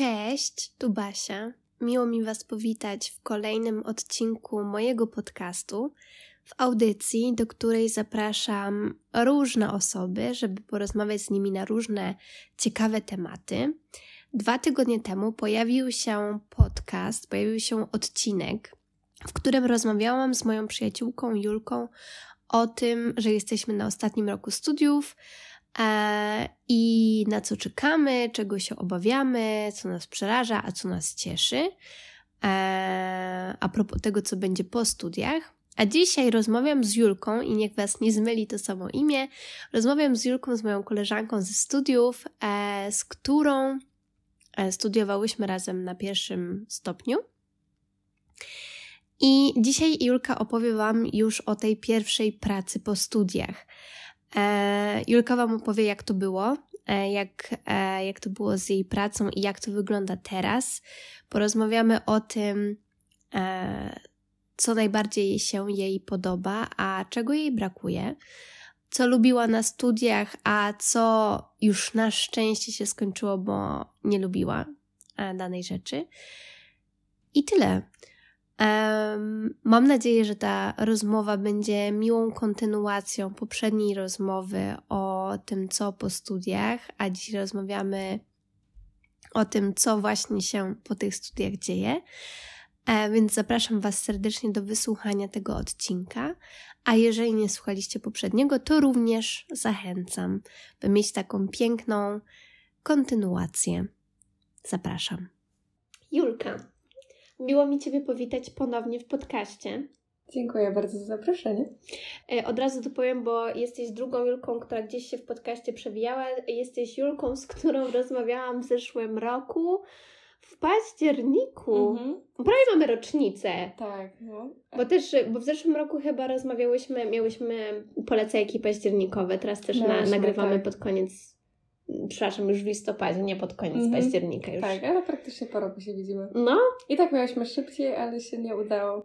Cześć, tu Basia. Miło mi Was powitać w kolejnym odcinku mojego podcastu, w audycji, do której zapraszam różne osoby, żeby porozmawiać z nimi na różne ciekawe tematy. Dwa tygodnie temu pojawił się podcast, pojawił się odcinek, w którym rozmawiałam z moją przyjaciółką Julką o tym, że jesteśmy na ostatnim roku studiów i na co czekamy, czego się obawiamy, co nas przeraża, a co nas cieszy. E, a propos tego, co będzie po studiach. A dzisiaj rozmawiam z Julką i niech Was nie zmyli to samo imię. Rozmawiam z Julką, z moją koleżanką ze studiów, e, z którą e, studiowałyśmy razem na pierwszym stopniu. I dzisiaj Julka opowie Wam już o tej pierwszej pracy po studiach. E, Julka Wam opowie, jak to było, e, jak, e, jak to było z jej pracą i jak to wygląda teraz. Porozmawiamy o tym, co najbardziej się jej podoba, a czego jej brakuje, co lubiła na studiach, a co już na szczęście się skończyło, bo nie lubiła danej rzeczy. I tyle. Mam nadzieję, że ta rozmowa będzie miłą kontynuacją poprzedniej rozmowy o tym, co po studiach, a dziś rozmawiamy o tym, co właśnie się po tych studiach dzieje. E, więc zapraszam Was serdecznie do wysłuchania tego odcinka. A jeżeli nie słuchaliście poprzedniego, to również zachęcam, by mieć taką piękną kontynuację. Zapraszam. Julka, miło mi Ciebie powitać ponownie w podcaście. Dziękuję bardzo za zaproszenie. E, Od razu to powiem, bo jesteś drugą Julką, która gdzieś się w podcaście przewijała. Jesteś Julką, z którą rozmawiałam w zeszłym roku. W październiku. Mhm. Prawie mamy rocznicę. Tak, no. Bo też, bo w zeszłym roku chyba rozmawiałyśmy, miałyśmy polecajki październikowe, teraz też na, nagrywamy tak. pod koniec, przepraszam, już w listopadzie, nie pod koniec Mhm. października już. Tak, ale praktycznie po roku się widzimy. No, I tak miałyśmy szybciej, ale się nie udało.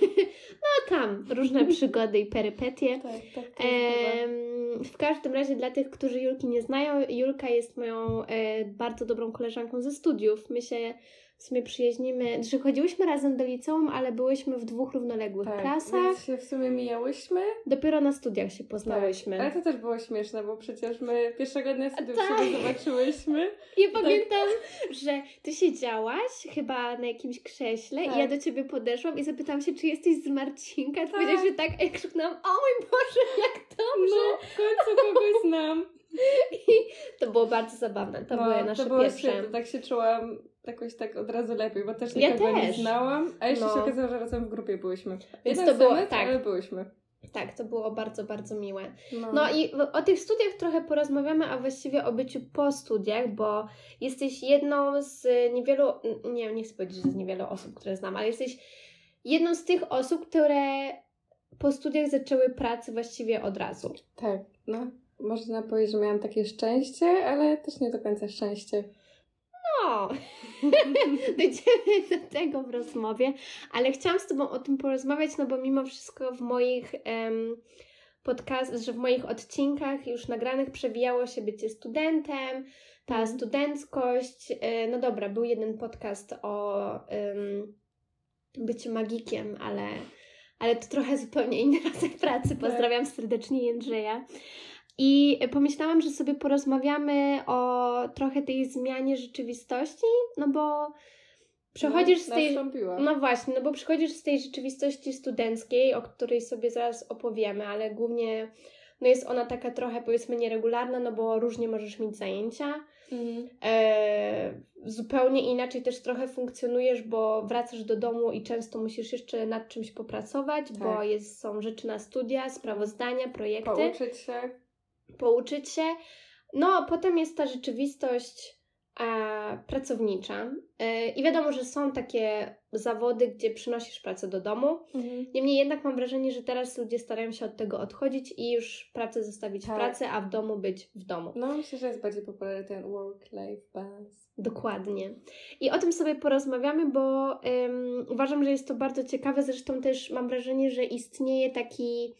no tam, różne przygody i perypetie. Tak, tak. Em, w każdym razie dla tych, którzy Julki nie znają, Julka jest moją e, bardzo dobrą koleżanką ze studiów. My się w sumie przyjaźnimy, że chodziłyśmy razem do liceum, ale byłyśmy w dwóch równoległych tak, klasach. Więc się w sumie mijałyśmy. Dopiero na studiach się poznałyśmy. Ale to też było śmieszne, bo przecież my pierwszego dnia studiów tak. siebie zobaczyłyśmy. Ja pamiętam, że ty siedziałaś chyba na jakimś krześle Tak. i ja do ciebie podeszłam i zapytałam się, czy jesteś z Marcinka. Ty Tak. powiedziałaś, że tak, a ja krzyknęłam, o mój Boże, jak dobrze. No, w końcu kogoś znam. To było bardzo zabawne, to no, były nasze to było pierwsze. świetne. Tak się czułam jakoś tak od razu lepiej, bo też Ja nikogo nie też. znałam. A jeszcze No. się okazało, że razem w grupie byłyśmy. Więc Jeden to było- semestr, tak. ale byłyśmy. Tak, to było bardzo, bardzo miłe. No, No i o tych studiach trochę porozmawiamy, a właściwie o byciu po studiach, bo jesteś jedną z niewielu, nie nie chcę powiedzieć, że z niewielu osób, które znam, ale jesteś jedną z tych osób, które po studiach zaczęły pracę właściwie od razu. Tak, no. Można powiedzieć, że miałam takie szczęście, ale też nie do końca szczęście. No, dojdziemy do tego w rozmowie, ale chciałam z Tobą o tym porozmawiać, no bo mimo wszystko w moich em, podcast, że w moich odcinkach już nagranych przewijało się bycie studentem, ta Mhm. studenckość. E, no dobra, był jeden podcast o em, byciu magikiem, ale, ale to trochę zupełnie inny rodzaj pracy. Pozdrawiam serdecznie Jędrzeja. I pomyślałam, że sobie porozmawiamy o trochę tej zmianie rzeczywistości, no bo przechodzisz z no, tej. Nastąpiła. No właśnie, no bo przychodzisz z tej rzeczywistości studenckiej, o której sobie zaraz opowiemy, ale głównie no jest ona taka trochę powiedzmy nieregularna, no bo różnie możesz mieć zajęcia. Mhm. E, zupełnie inaczej też trochę funkcjonujesz, bo wracasz do domu i często musisz jeszcze nad czymś popracować, bo Tak. jest, są rzeczy na studia, sprawozdania, projekty Pouczyć się. Pouczyć się. No, potem jest ta rzeczywistość e, pracownicza. E, I wiadomo, że są takie zawody, gdzie przynosisz pracę do domu. Mhm. Niemniej jednak mam wrażenie, że teraz ludzie starają się od tego odchodzić i już pracę zostawić w Tak. pracy, a w domu być w domu. No myślę, że jest bardziej popularny ten work-life balance. Dokładnie. I o tym sobie porozmawiamy, bo ym, uważam, że jest to bardzo ciekawe. Zresztą też mam wrażenie, że istnieje taki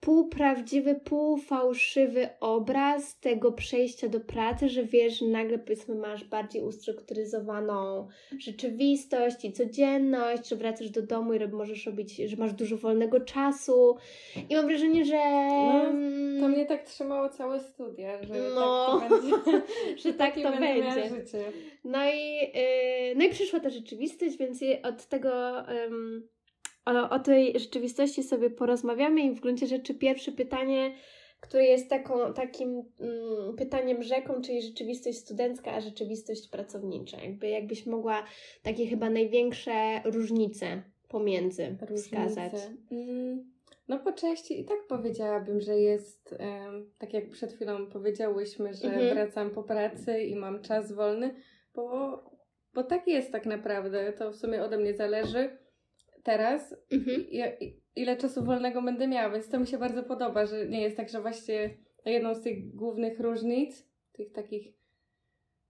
półprawdziwy, półfałszywy obraz tego przejścia do pracy, że wiesz, że nagle powiedzmy masz bardziej ustrukturyzowaną rzeczywistość i codzienność, że wracasz do domu i możesz robić, że masz dużo wolnego czasu. I mam wrażenie, że... No, to mnie tak trzymało całe studia, że no, tak to będzie, że tak to będzie. No i, yy, no i przyszła ta rzeczywistość, więc od tego... Yy, o, o tej rzeczywistości sobie porozmawiamy i w gruncie rzeczy pierwsze pytanie, które jest taką, takim mm, pytaniem rzeką, czyli rzeczywistość studencka, a rzeczywistość pracownicza. Jakby, jakbyś mogła takie chyba największe różnice pomiędzy różnice. wskazać. Mm, no po części i tak powiedziałabym, że jest, tak jak przed chwilą powiedziałyśmy, że mhm. wracam po pracy i mam czas wolny, bo, bo tak jest tak naprawdę. To w sumie ode mnie zależy teraz, mhm. ile czasu wolnego będę miała, więc to mi się bardzo podoba, że nie jest tak, że właśnie jedną z tych głównych różnic, tych takich,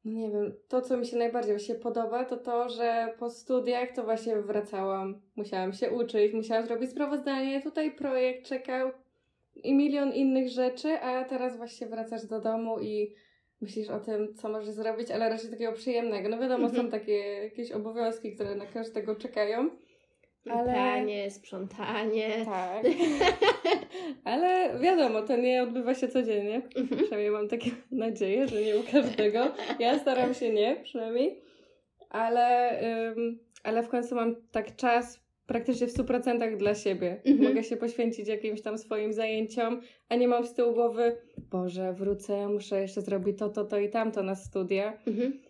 no nie wiem, to co mi się najbardziej właśnie podoba, to to, że po studiach to właśnie wracałam, musiałam się uczyć, musiałam zrobić sprawozdanie, tutaj projekt czekał i milion innych rzeczy, a teraz właśnie wracasz do domu i myślisz o tym, co możesz zrobić, ale raczej takiego przyjemnego. No wiadomo, mhm. są takie jakieś obowiązki, które na każdego czekają, ale... Pranie, sprzątanie. Tak. Ale wiadomo, to nie odbywa się codziennie. Mhm. Przynajmniej mam takie nadzieję, że nie u każdego. Ja staram się nie, przynajmniej. Ale, ym, ale w końcu mam tak czas praktycznie w 100% dla siebie. Mhm. Mogę się poświęcić jakimś tam swoim zajęciom, a nie mam z tyłu głowy, Boże, wrócę, muszę jeszcze zrobić to, to, to i tamto na studia. Mhm.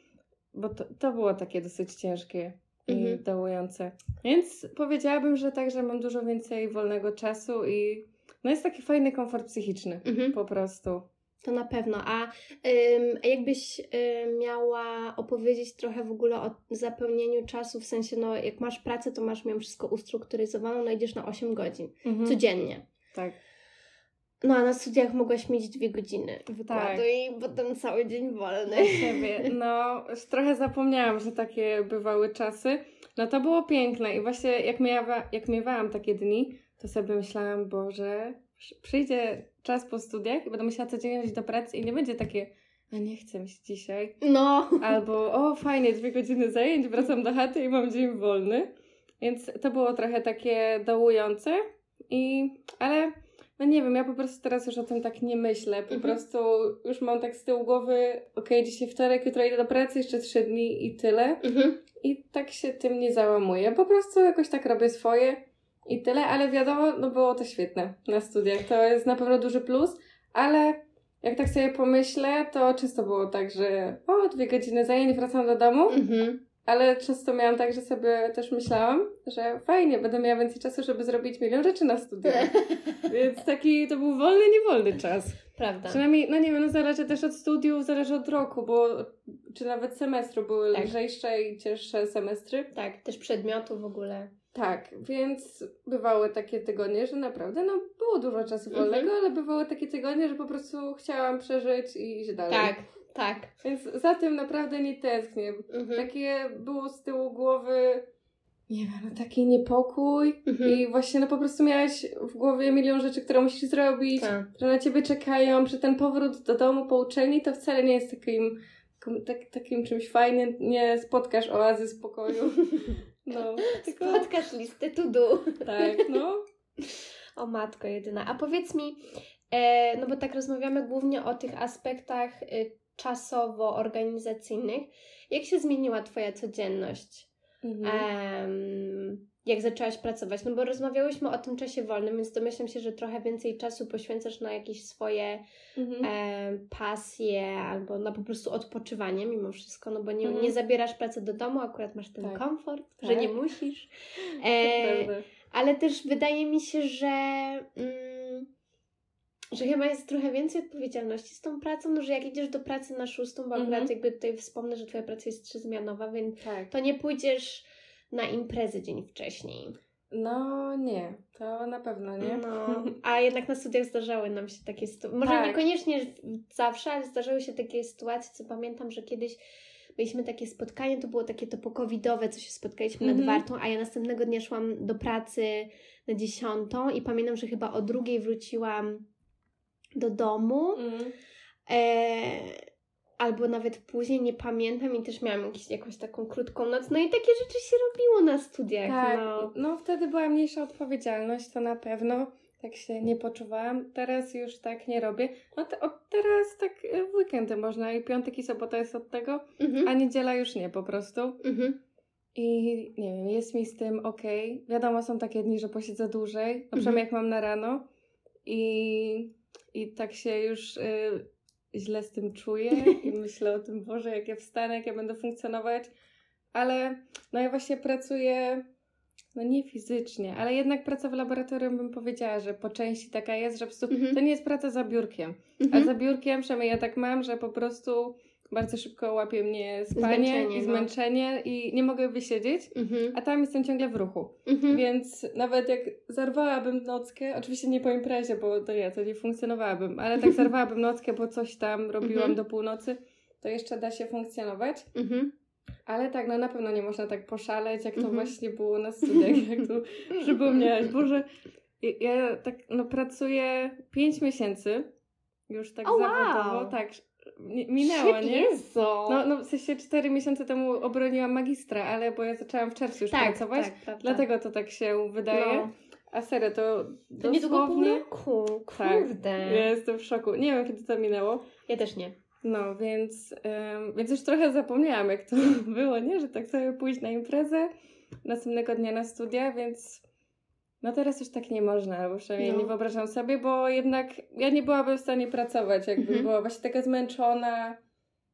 Bo to, to było takie dosyć ciężkie mhm. i dołujące. Więc powiedziałabym, że także mam dużo więcej wolnego czasu i no jest taki fajny komfort psychiczny mhm. po prostu. To na pewno. A ym, jakbyś ym, miała opowiedzieć trochę w ogóle o zapełnieniu czasu, w sensie, no jak masz pracę, to masz ją wszystko ustrukturyzowaną, no idziesz na 8 godzin mhm. codziennie. Tak. No a na studiach mogłaś mieć dwie godziny wykładu tak. i potem cały dzień wolny. Siebie. No, trochę zapomniałam, że takie bywały czasy. No to było piękne i właśnie jak, miewa, jak miewałam takie dni, to sobie myślałam, Boże, przyjdzie czas po studiach i będę musiała codziennie iść do pracy i nie będzie takie, a nie chcę mi się dzisiaj. No. Albo, o fajnie, dwie godziny zajęć, wracam do chaty i mam dzień wolny. Więc to było trochę takie dołujące i, ale no nie wiem, ja po prostu teraz już o tym tak nie myślę. Po mhm. prostu już mam tak z tyłu głowy, okej, okay, dzisiaj wtorek, jutro idę do pracy, jeszcze trzy dni i tyle. Mhm. I tak się tym nie załamuję. Po prostu jakoś tak robię swoje i tyle, ale wiadomo, no było to świetne na studiach. To jest na pewno duży plus, ale jak tak sobie pomyślę, to często było tak, że o, dwie godziny zajęć, wracam do domu. Mhm ale często miałam tak, że sobie też myślałam, że fajnie, będę miała więcej czasu, żeby zrobić milion rzeczy na studiach. Więc taki to był wolny, niewolny czas. Prawda. Przynajmniej, no nie wiem, no zależy też od studiów, zależy od roku, bo czy nawet semestru były tak. lżejsze i cięższe semestry. Tak, też przedmiotu w ogóle. Tak, więc bywały takie tygodnie, że naprawdę no, było dużo czasu wolnego, mhm. ale bywały takie tygodnie, że po prostu chciałam przeżyć i iść dalej. Tak, tak. Więc za tym naprawdę nie tęsknię. Mhm. Takie było z tyłu głowy, nie wiem, taki niepokój mhm. i właśnie no po prostu miałaś w głowie milion rzeczy, które musisz zrobić, tak. że na ciebie czekają, że ten powrót do domu po uczelni to wcale nie jest takim, tak, takim czymś fajnym, nie spotkasz oazy spokoju. No, tylko... Spotkasz listę to do. Tak, no. O matko jedyna. A powiedz mi, e, no bo tak rozmawiamy głównie o tych aspektach y, czasowo-organizacyjnych. Jak się zmieniła Twoja codzienność? Mhm. Um, jak zaczęłaś pracować? No bo rozmawiałyśmy o tym czasie wolnym, więc domyślam się, że trochę więcej czasu poświęcasz na jakieś swoje mhm. e, pasje albo na po prostu odpoczywanie mimo wszystko, no bo nie, mhm. nie zabierasz pracy do domu, akurat masz ten tak. komfort, tak. że nie musisz. E, ale też wydaje mi się, że... Mm, że chyba jest trochę więcej odpowiedzialności z tą pracą, no że jak idziesz do pracy na szóstą, bo akurat mm-hmm. jakby tutaj wspomnę, że twoja praca jest trzyzmianowa, więc tak. to nie pójdziesz na imprezę dzień wcześniej. No nie, to na pewno nie. No, a jednak na studiach zdarzały nam się takie sytuacje. Może tak. niekoniecznie zawsze, ale zdarzały się takie sytuacje, co pamiętam, że kiedyś mieliśmy takie spotkanie, to było takie to pokowidowe, co się spotkaliśmy mm-hmm. nad mhm. Wartą, a ja następnego dnia szłam do pracy na dziesiątą i pamiętam, że chyba o drugiej wróciłam do domu. Mm. E, albo nawet później, nie pamiętam i też miałam jakiś, jakąś taką krótką noc. No i takie rzeczy się robiło na studiach. Tak, no. no wtedy była mniejsza odpowiedzialność, to na pewno. Tak się nie poczuwałam. Teraz już tak nie robię. No te, od teraz tak e, w weekendy można i piątek i sobota jest od tego, mhm. a niedziela już nie po prostu. Mhm. I nie wiem, jest mi z tym ok. Wiadomo, są takie dni, że posiedzę dłużej, przykład mhm. jak mam na rano i, i tak się już y, źle z tym czuję i myślę o tym, Boże, jak ja wstanę, jak ja będę funkcjonować. Ale no ja właśnie pracuję, no nie fizycznie, ale jednak praca w laboratorium bym powiedziała, że po części taka jest, że po prostu mhm. to nie jest praca za biurkiem. A za biurkiem, przynajmniej ja tak mam, że po prostu bardzo szybko łapie mnie spanie zmęczenie, i zmęczenie no. i nie mogę wysiedzieć, mhm. a tam jestem ciągle w ruchu. Mhm. Więc nawet jak zarwałabym nockę, oczywiście nie po imprezie, bo to ja, to nie funkcjonowałabym, ale tak zarwałabym nockę, bo coś tam robiłam mhm. do północy, to jeszcze da się funkcjonować. Mhm. Ale tak, no na pewno nie można tak poszaleć, jak to mhm. właśnie było na studiach, jak tu przypomniałaś. Boże, ja tak no pracuję 5 miesięcy, już tak oh, zawodowo, wow. tak, minęło, nie? No, no w sensie 4 miesiące temu obroniłam magistra, ale bo ja zaczęłam w czerwcu już tak, pracować, tak, dlatego to tak się wydaje. No. A serio, to, to dosłownie... Roku, tak, kurde. Tak, ja jestem w szoku. Nie wiem, kiedy to minęło. Ja też nie. No, więc, um, więc już trochę zapomniałam, jak to było, nie? Że tak sobie pójść na imprezę, następnego dnia na studia, więc no teraz już tak nie można, albo przynajmniej no. nie wyobrażam sobie, bo jednak ja nie byłabym w stanie pracować, jakbym mhm. była właśnie taka zmęczona,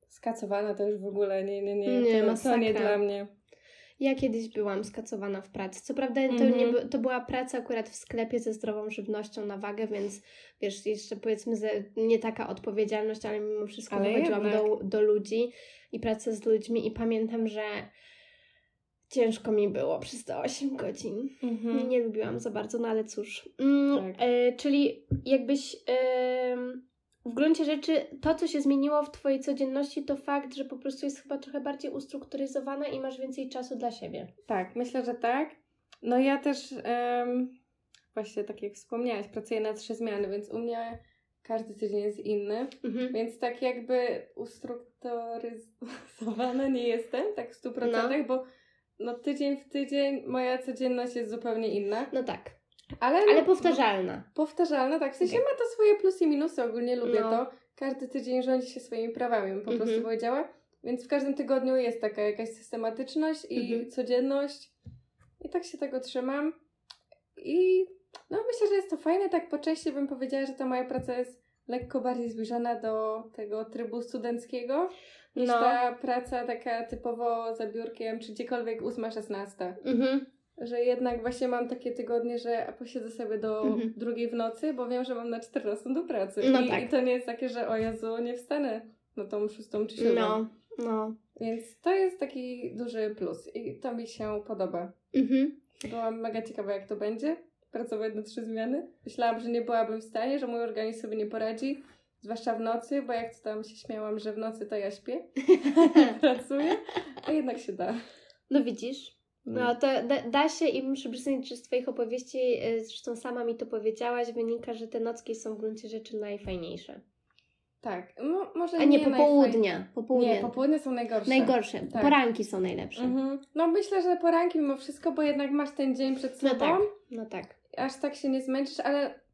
skacowana, to już w ogóle nie, nie, nie, nie to, to nie dla mnie. Ja kiedyś byłam skacowana w pracy. Co prawda to, nie, mhm. to była praca akurat w sklepie ze zdrową żywnością na wagę, więc wiesz, jeszcze powiedzmy, że nie taka odpowiedzialność, ale mimo wszystko ale do, do ludzi i pracę z ludźmi i pamiętam, że ciężko mi było przez te 8 godzin. Mhm. Nie, lubiłam za bardzo, no ale cóż. Mm, tak. e, czyli jakbyś e, w gruncie rzeczy to, co się zmieniło w Twojej codzienności, to fakt, że po prostu jest chyba trochę bardziej ustrukturyzowana i masz więcej czasu dla siebie. Tak, myślę, że tak. No ja też um, właśnie tak jak wspomniałaś, pracuję na trzy zmiany, więc u mnie każdy tydzień jest inny, mhm. więc tak jakby ustrukturyzowana nie jestem, tak w 100%, no. bo no tydzień w tydzień moja codzienność jest zupełnie inna. No tak. Ale, Ale powtarzalna. No, powtarzalna, tak. W sensie okay. ma to swoje plusy i minusy, ogólnie lubię no. to. Każdy tydzień rządzi się swoimi prawami, bym po mm -hmm. prostu powiedziała. Więc w każdym tygodniu jest taka jakaś systematyczność i mm -hmm. codzienność. I tak się tego trzymam. I no myślę, że jest to fajne. Tak po części bym powiedziała, że ta moja praca jest lekko bardziej zbliżona do tego trybu studenckiego niż no. ta praca taka typowo za biurkiem, czy gdziekolwiek 8-16. Mhm. Że jednak właśnie mam takie tygodnie, że posiedzę sobie do mhm. drugiej w nocy, bo wiem, że mam na 14 do pracy. No I, tak. I to nie jest takie, że o Jezu, nie wstanę na tą szóstą czy siódmą. No, no. Więc to jest taki duży plus i to mi się podoba. Mhm. Byłam mega ciekawa, jak to będzie pracować na trzy zmiany. Myślałam, że nie byłabym w stanie, że mój organizm sobie nie poradzi, zwłaszcza w nocy, bo jak to tam się śmiałam, że w nocy to ja śpię, pracuję, a jednak się da. No widzisz, no, no to da, da, się i muszę przyznać, że z Twoich opowieści, e, zresztą sama mi to powiedziałaś, wynika, że te nocki są w gruncie rzeczy najfajniejsze. Tak, no, może A nie, nie popołudnia. popołudnie. Nie, popołudnie są najgorsze. Najgorsze. Tak. Poranki są najlepsze. Mhm. No myślę, że poranki mimo wszystko, bo jednak masz ten dzień przed no sobą. No tak, no tak. Aż tak się nie zmęczysz, ale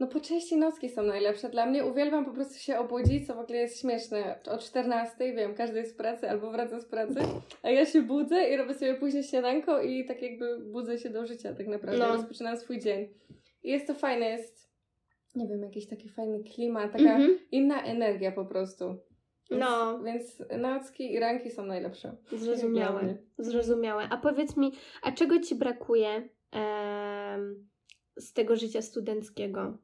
no po części nocki są najlepsze dla mnie. Uwielbiam po prostu się obudzić, co w ogóle jest śmieszne. O 14, wiem, każdy jest w pracy albo wraca z pracy, a ja się budzę i robię sobie później śniadanko i tak jakby budzę się do życia tak naprawdę. No. Rozpoczynam swój dzień. I jest to fajne, jest nie wiem, jakiś taki fajny klimat, taka mm -hmm. inna energia po prostu. Więc, no. Więc nocki i ranki są najlepsze. Zrozumiałe. Zrozumiałe. A powiedz mi, a czego Ci brakuje em, z tego życia studenckiego?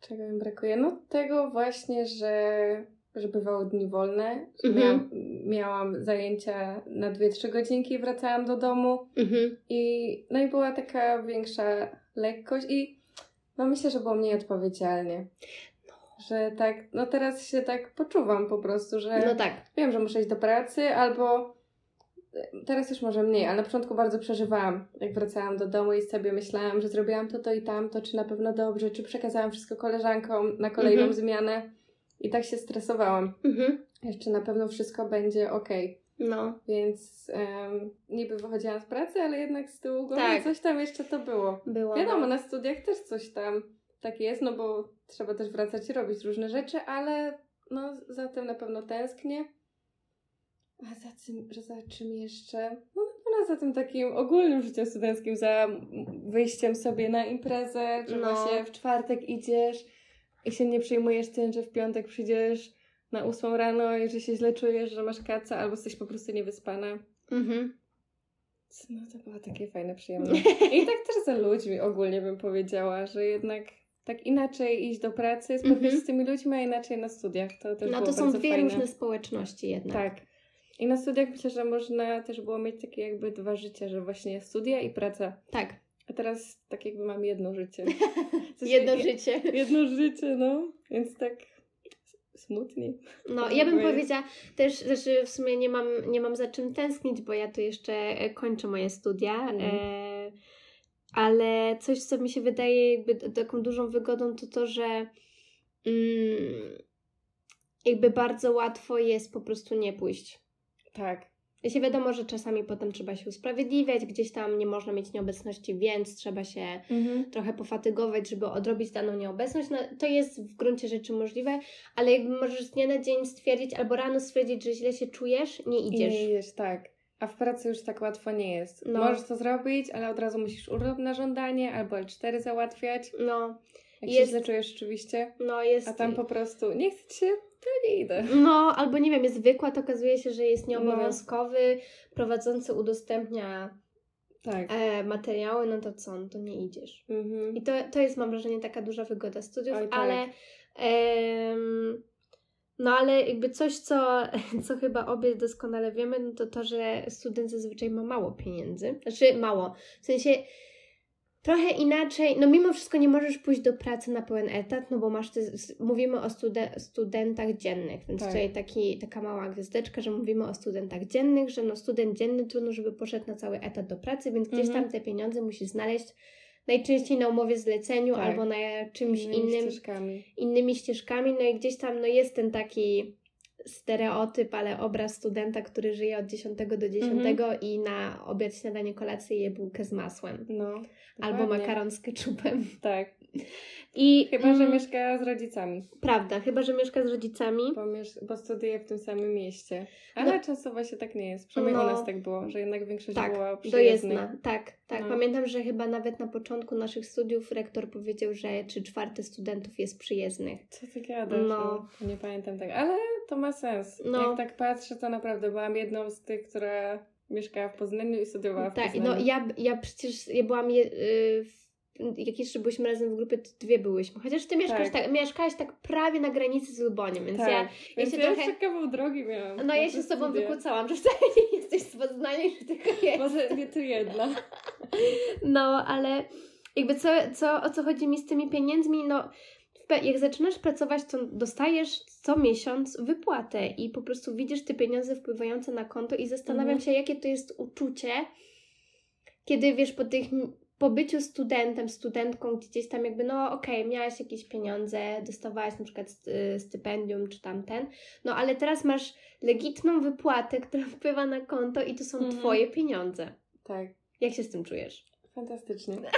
Czego mi brakuje? No tego właśnie, że, że bywały dni wolne. Mhm. miałam zajęcia na 2-3 godzinki, wracałam do domu mhm. i no i była taka większa lekkość i no myślę, że było mniej odpowiedzialnie. No. Że tak, no teraz się tak poczuwam po prostu, że no tak. wiem, że muszę iść do pracy albo teraz już może mniej, ale na początku bardzo przeżywałam, jak wracałam do domu i sobie myślałam, że zrobiłam to, to i tamto, czy na pewno dobrze, czy przekazałam wszystko koleżankom na kolejną mhm. zmianę. I tak się stresowałam. Mhm. Jeszcze na pewno wszystko będzie ok. No. Więc um, niby wychodziłam z pracy, ale jednak z tyłu głowy tak. coś tam jeszcze to było. Było. Wiadomo, no. na studiach też coś tam tak jest, no bo trzeba też wracać i robić różne rzeczy, ale no za tym na pewno tęsknię. A za czym, za czym jeszcze? No na za tym takim ogólnym życiem studenckim, za wyjściem sobie na imprezę, że no. właśnie w czwartek idziesz i się nie przejmujesz tym, że w piątek przyjdziesz na ósmą rano i że się źle czujesz, że masz kaca albo jesteś po prostu niewyspana. Mhm. No to było takie fajne, przyjemne. I tak też za ludźmi ogólnie bym powiedziała, że jednak tak inaczej iść do pracy, spotkać mm -hmm. z tymi ludźmi, a inaczej na studiach. To też no to są dwie fajne. różne społeczności jednak. Tak. I na studiach myślę, że można też było mieć takie jakby dwa życia, że właśnie studia i praca. Tak. A teraz tak jakby mam jedno życie. jedno życie. Jedno życie, no. Więc tak smutniej. No, ja bym powiedziała też, że w sumie nie mam, nie mam za czym tęsknić, bo ja tu jeszcze e, kończę moje studia. Mm. E, ale coś, co mi się wydaje jakby taką dużą wygodą, to to, że mm, jakby bardzo łatwo jest po prostu nie pójść. Tak. Jeśli wiadomo, że czasami potem trzeba się usprawiedliwiać, gdzieś tam nie można mieć nieobecności, więc trzeba się mhm. trochę pofatygować, żeby odrobić daną nieobecność. No, to jest w gruncie rzeczy możliwe, ale jakby możesz z dnia na dzień stwierdzić albo rano stwierdzić, że źle się czujesz, nie idziesz. I nie idziesz, tak. A w pracy już tak łatwo nie jest. No. Możesz to zrobić, ale od razu musisz urlop na żądanie albo L4 załatwiać. No. Jak jest... się źle czujesz rzeczywiście. No jest. A tam po prostu nie chce ci się, to nie idę. No, albo nie wiem, jest wykład, okazuje się, że jest nieobowiązkowy, no. prowadzący udostępnia tak. e, materiały, no to co, no to nie idziesz. Mhm. I to, to jest, mam wrażenie, taka duża wygoda studiów, Oj, tak. ale em, no ale jakby coś, co, co chyba obie doskonale wiemy, no to to, że student zazwyczaj ma mało pieniędzy. Znaczy mało. W sensie trochę inaczej, no mimo wszystko nie możesz pójść do pracy na pełen etat, no bo masz te, mówimy o studen- studentach dziennych, więc tak. tutaj taki, taka mała gwiazdeczka, że mówimy o studentach dziennych, że no student dzienny trudno, żeby poszedł na cały etat do pracy, więc gdzieś mhm. tam te pieniądze musisz znaleźć najczęściej na umowie zleceniu tak. albo na czymś innymi innym, ścieżkami. innymi ścieżkami, no i gdzieś tam no jest ten taki stereotyp, ale obraz studenta, który żyje od 10 do 10 mhm. i na obiad, śniadanie, kolację je bułkę z masłem. No, Albo makaron z ketchupem. Tak. I, chyba, że mm, mieszka z rodzicami. Prawda, chyba, że mieszka z rodzicami. Bo, miesz- bo studiuje w tym samym mieście. Ale no, często właśnie tak nie jest. Przynajmniej no, u nas tak było, że jednak większość tak, była przyjezdna. dojezdna. Tak, tak. No. Pamiętam, że chyba nawet na początku naszych studiów rektor powiedział, że trzy czwarte studentów jest przyjezdnych. Co ty gadasz? No. no. Nie pamiętam tak, ale to ma sens. No. Jak tak patrzę, to naprawdę byłam jedną z tych, która mieszkała w Poznaniu i studiowała w tak, Poznaniu. Tak, no ja, ja przecież ja byłam je, yy, jak jeszcze byliśmy razem w grupie, to dwie byłyśmy. Chociaż ty mieszkasz tak. tak mieszkałaś tak prawie na granicy z Luboniem, więc tak. ja, ja się ja trochę... kawał drogi miałam. No ja się z tobą wykłócałam, że wcale nie jesteś z Poznania, że tylko jest. Może nie ty jedna. No, ale jakby co, co, o co chodzi mi z tymi pieniędzmi, no jak zaczynasz pracować, to dostajesz co miesiąc wypłatę i po prostu widzisz te pieniądze wpływające na konto i zastanawiam mhm. się, jakie to jest uczucie, kiedy wiesz, po tych po byciu studentem, studentką, gdzieś tam jakby, no okej, okay, miałaś jakieś pieniądze, dostawałaś na przykład stypendium czy tamten, no ale teraz masz legitną wypłatę, która wpływa na konto i to są mhm. Twoje pieniądze. Tak. Jak się z tym czujesz? Fantastycznie.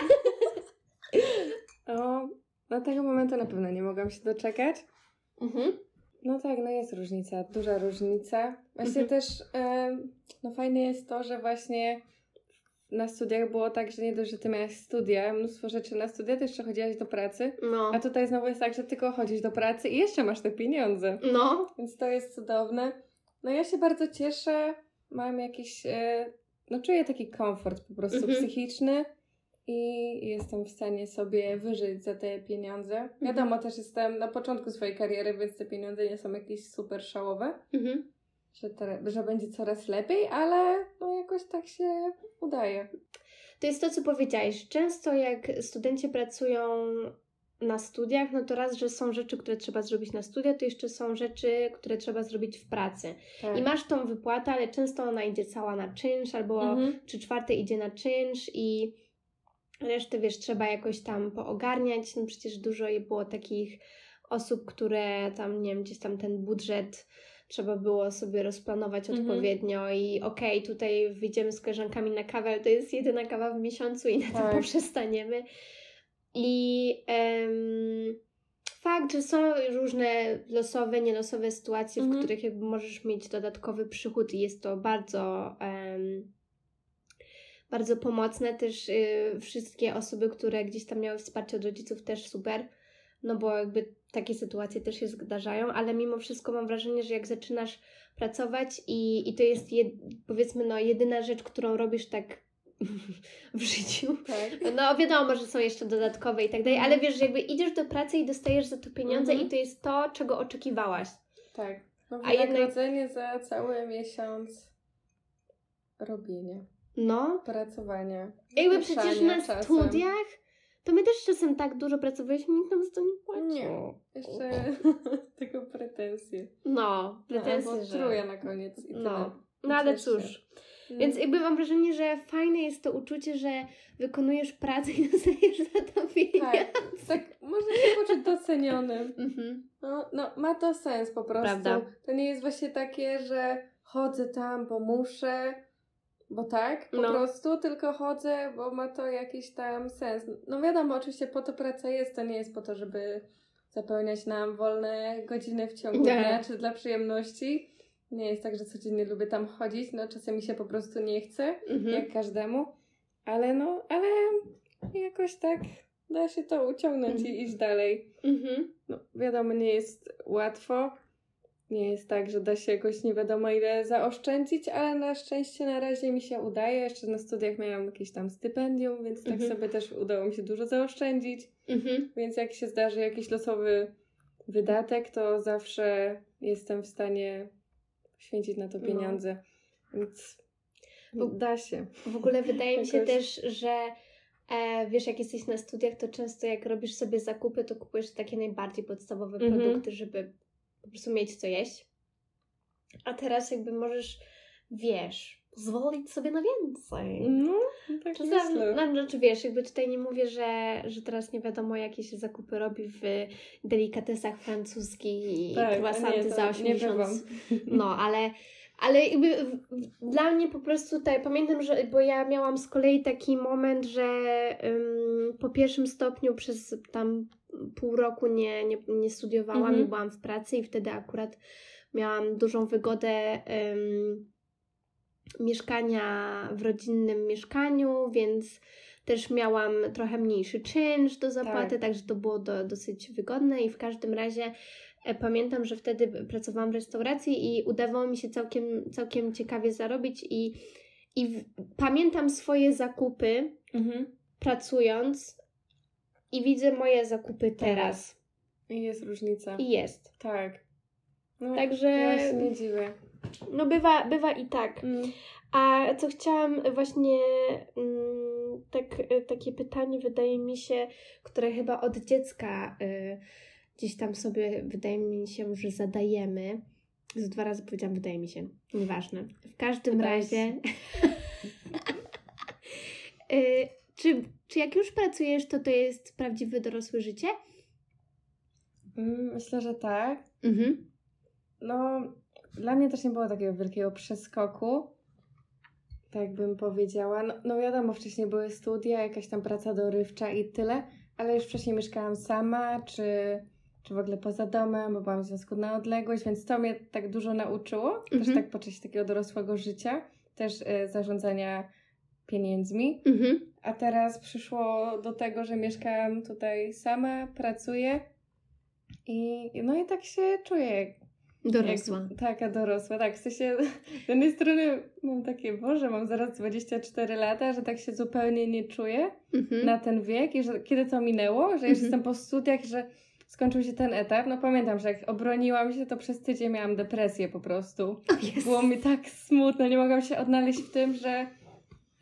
o, do tego momentu na pewno nie mogłam się doczekać. Mhm. No tak, no jest różnica, duża różnica. Właśnie mhm. też no fajne jest to, że właśnie na studiach było tak, że nie dość, że ty miałeś studia, mnóstwo rzeczy na studia, to jeszcze chodziłaś do pracy. No. A tutaj znowu jest tak, że tylko chodzisz do pracy i jeszcze masz te pieniądze. No. Więc to jest cudowne. No ja się bardzo cieszę, mam jakiś, e, no czuję taki komfort po prostu mhm. psychiczny i jestem w stanie sobie wyżyć za te pieniądze. Mhm. Wiadomo, też jestem na początku swojej kariery, więc te pieniądze nie są jakieś super szałowe. Mhm. Że, te, że będzie coraz lepiej, ale no jakoś tak się udaje. To jest to, co powiedziałeś. Często jak studenci pracują na studiach, no to raz, że są rzeczy, które trzeba zrobić na studiach, to jeszcze są rzeczy, które trzeba zrobić w pracy. Tak. I masz tą wypłatę, ale często ona idzie cała na czynsz, albo mhm. trzy czwarte idzie na czynsz i resztę, wiesz, trzeba jakoś tam poogarniać. No przecież dużo było takich osób, które tam, nie wiem, gdzieś tam ten budżet trzeba było sobie rozplanować mhm. odpowiednio i okej, okay, tutaj wyjdziemy z koleżankami na kawę, ale to jest jedyna kawa w miesiącu i na tak. tym poprzestaniemy. I um, fakt, że są różne losowe, nielosowe sytuacje, mhm. w których jakby możesz mieć dodatkowy przychód i jest to bardzo um, bardzo pomocne. Też y, wszystkie osoby, które gdzieś tam miały wsparcie od rodziców też super, no bo jakby takie sytuacje też się zdarzają, ale mimo wszystko mam wrażenie, że jak zaczynasz pracować i, i to jest jed, powiedzmy no jedyna rzecz, którą robisz tak w życiu. Tak. No wiadomo, że są jeszcze dodatkowe i tak dalej, ale wiesz, że jakby idziesz do pracy i dostajesz za to pieniądze mhm. i to jest to, czego oczekiwałaś. Tak. No, A jednak... za cały miesiąc robienia. No. Pracowania. Jakby przecież na czasem. studiach to my też czasem tak dużo pracowaliśmy, nikt nam za to nie płacił. Nie. Jeszcze tego pretensje. No, pretensje, no, że... truja na koniec i tyle. No, no ale cóż. Mm. Więc jakby mam wrażenie, że fajne jest to uczucie, że wykonujesz pracę i dostajesz za to pieniądze. Tak, tak można się poczuć docenionym. Mhm. No, no, ma to sens po prostu. Prawda. To nie jest właśnie takie, że chodzę tam, bo muszę, bo tak, po no. prostu, tylko chodzę, bo ma to jakiś tam sens. No wiadomo, oczywiście po to praca jest, to nie jest po to, żeby zapełniać nam wolne godziny w ciągu dnia, czy dla przyjemności. Nie jest tak, że codziennie lubię tam chodzić, no czasem mi się po prostu nie chce, mhm. jak każdemu, ale no, ale jakoś tak da się to uciągnąć mhm. i iść dalej. Mhm. No wiadomo, nie jest łatwo, nie jest tak, że da się jakoś nie wiadomo ile zaoszczędzić, ale na szczęście na razie mi się udaje. Jeszcze na studiach miałam jakieś tam stypendium, więc tak mhm. sobie też udało mi się dużo zaoszczędzić. Mhm. Więc jak się zdarzy jakiś losowy wydatek, to zawsze jestem w stanie poświęcić na to no. pieniądze. No. Więc da się. W ogóle wydaje mi się też, że e, wiesz, jak jesteś na studiach, to często jak robisz sobie zakupy, to kupujesz takie najbardziej podstawowe mhm. produkty, żeby po prostu mieć co jeść. A teraz jakby możesz, wiesz, pozwolić sobie na więcej. No, tak Czasami, no, znaczy wiesz, jakby tutaj nie mówię, że, że teraz nie wiadomo jakie się zakupy robi w delikatesach francuskich i tak, croissanty za 80. No, ale ale jakby dla mnie po prostu tutaj pamiętam, że bo ja miałam z kolei taki moment, że um, po pierwszym stopniu przez tam pół roku nie, nie, nie studiowałam mhm. i byłam w pracy i wtedy akurat miałam dużą wygodę um, mieszkania w rodzinnym mieszkaniu, więc też miałam trochę mniejszy czynsz do zapłaty, tak. także to było do, dosyć wygodne i w każdym razie e, pamiętam, że wtedy pracowałam w restauracji i udawało mi się całkiem, całkiem ciekawie zarobić i, i w, pamiętam swoje zakupy mhm. pracując i widzę moje zakupy teraz. I jest różnica. I jest. Tak. No, Także. Ja się nie dziwię. No bywa, bywa i tak. Mm. A co chciałam właśnie mm, tak, takie pytanie wydaje mi się, które chyba od dziecka y, gdzieś tam sobie wydaje mi się, że zadajemy. Z dwa razy powiedziałam, wydaje mi się. Nieważne. W każdym wydaje razie. y, czy, czy jak już pracujesz, to to jest prawdziwe dorosłe życie? Mm, myślę, że tak. Mhm. No, dla mnie też nie było takiego wielkiego przeskoku, tak bym powiedziała. No, no wiadomo, wcześniej były studia, jakaś tam praca dorywcza i tyle, ale już wcześniej mieszkałam sama, czy, czy w ogóle poza domem, bo byłam w związku na odległość, więc to mnie tak dużo nauczyło, mhm. też tak poczuć takiego dorosłego życia, też y, zarządzania pieniędzmi. Mhm. A teraz przyszło do tego, że mieszkałam tutaj sama, pracuję i no i tak się czuję Dorosła. Jak, taka dorosła, tak. W sensie z jednej strony mam takie, Boże, mam zaraz 24 lata, że tak się zupełnie nie czuję mhm. na ten wiek i że kiedy to minęło, że już mhm. jestem po studiach, że skończył się ten etap. No pamiętam, że jak obroniłam się, to przez tydzień miałam depresję po prostu. Było mi tak smutno, nie mogłam się odnaleźć w tym, że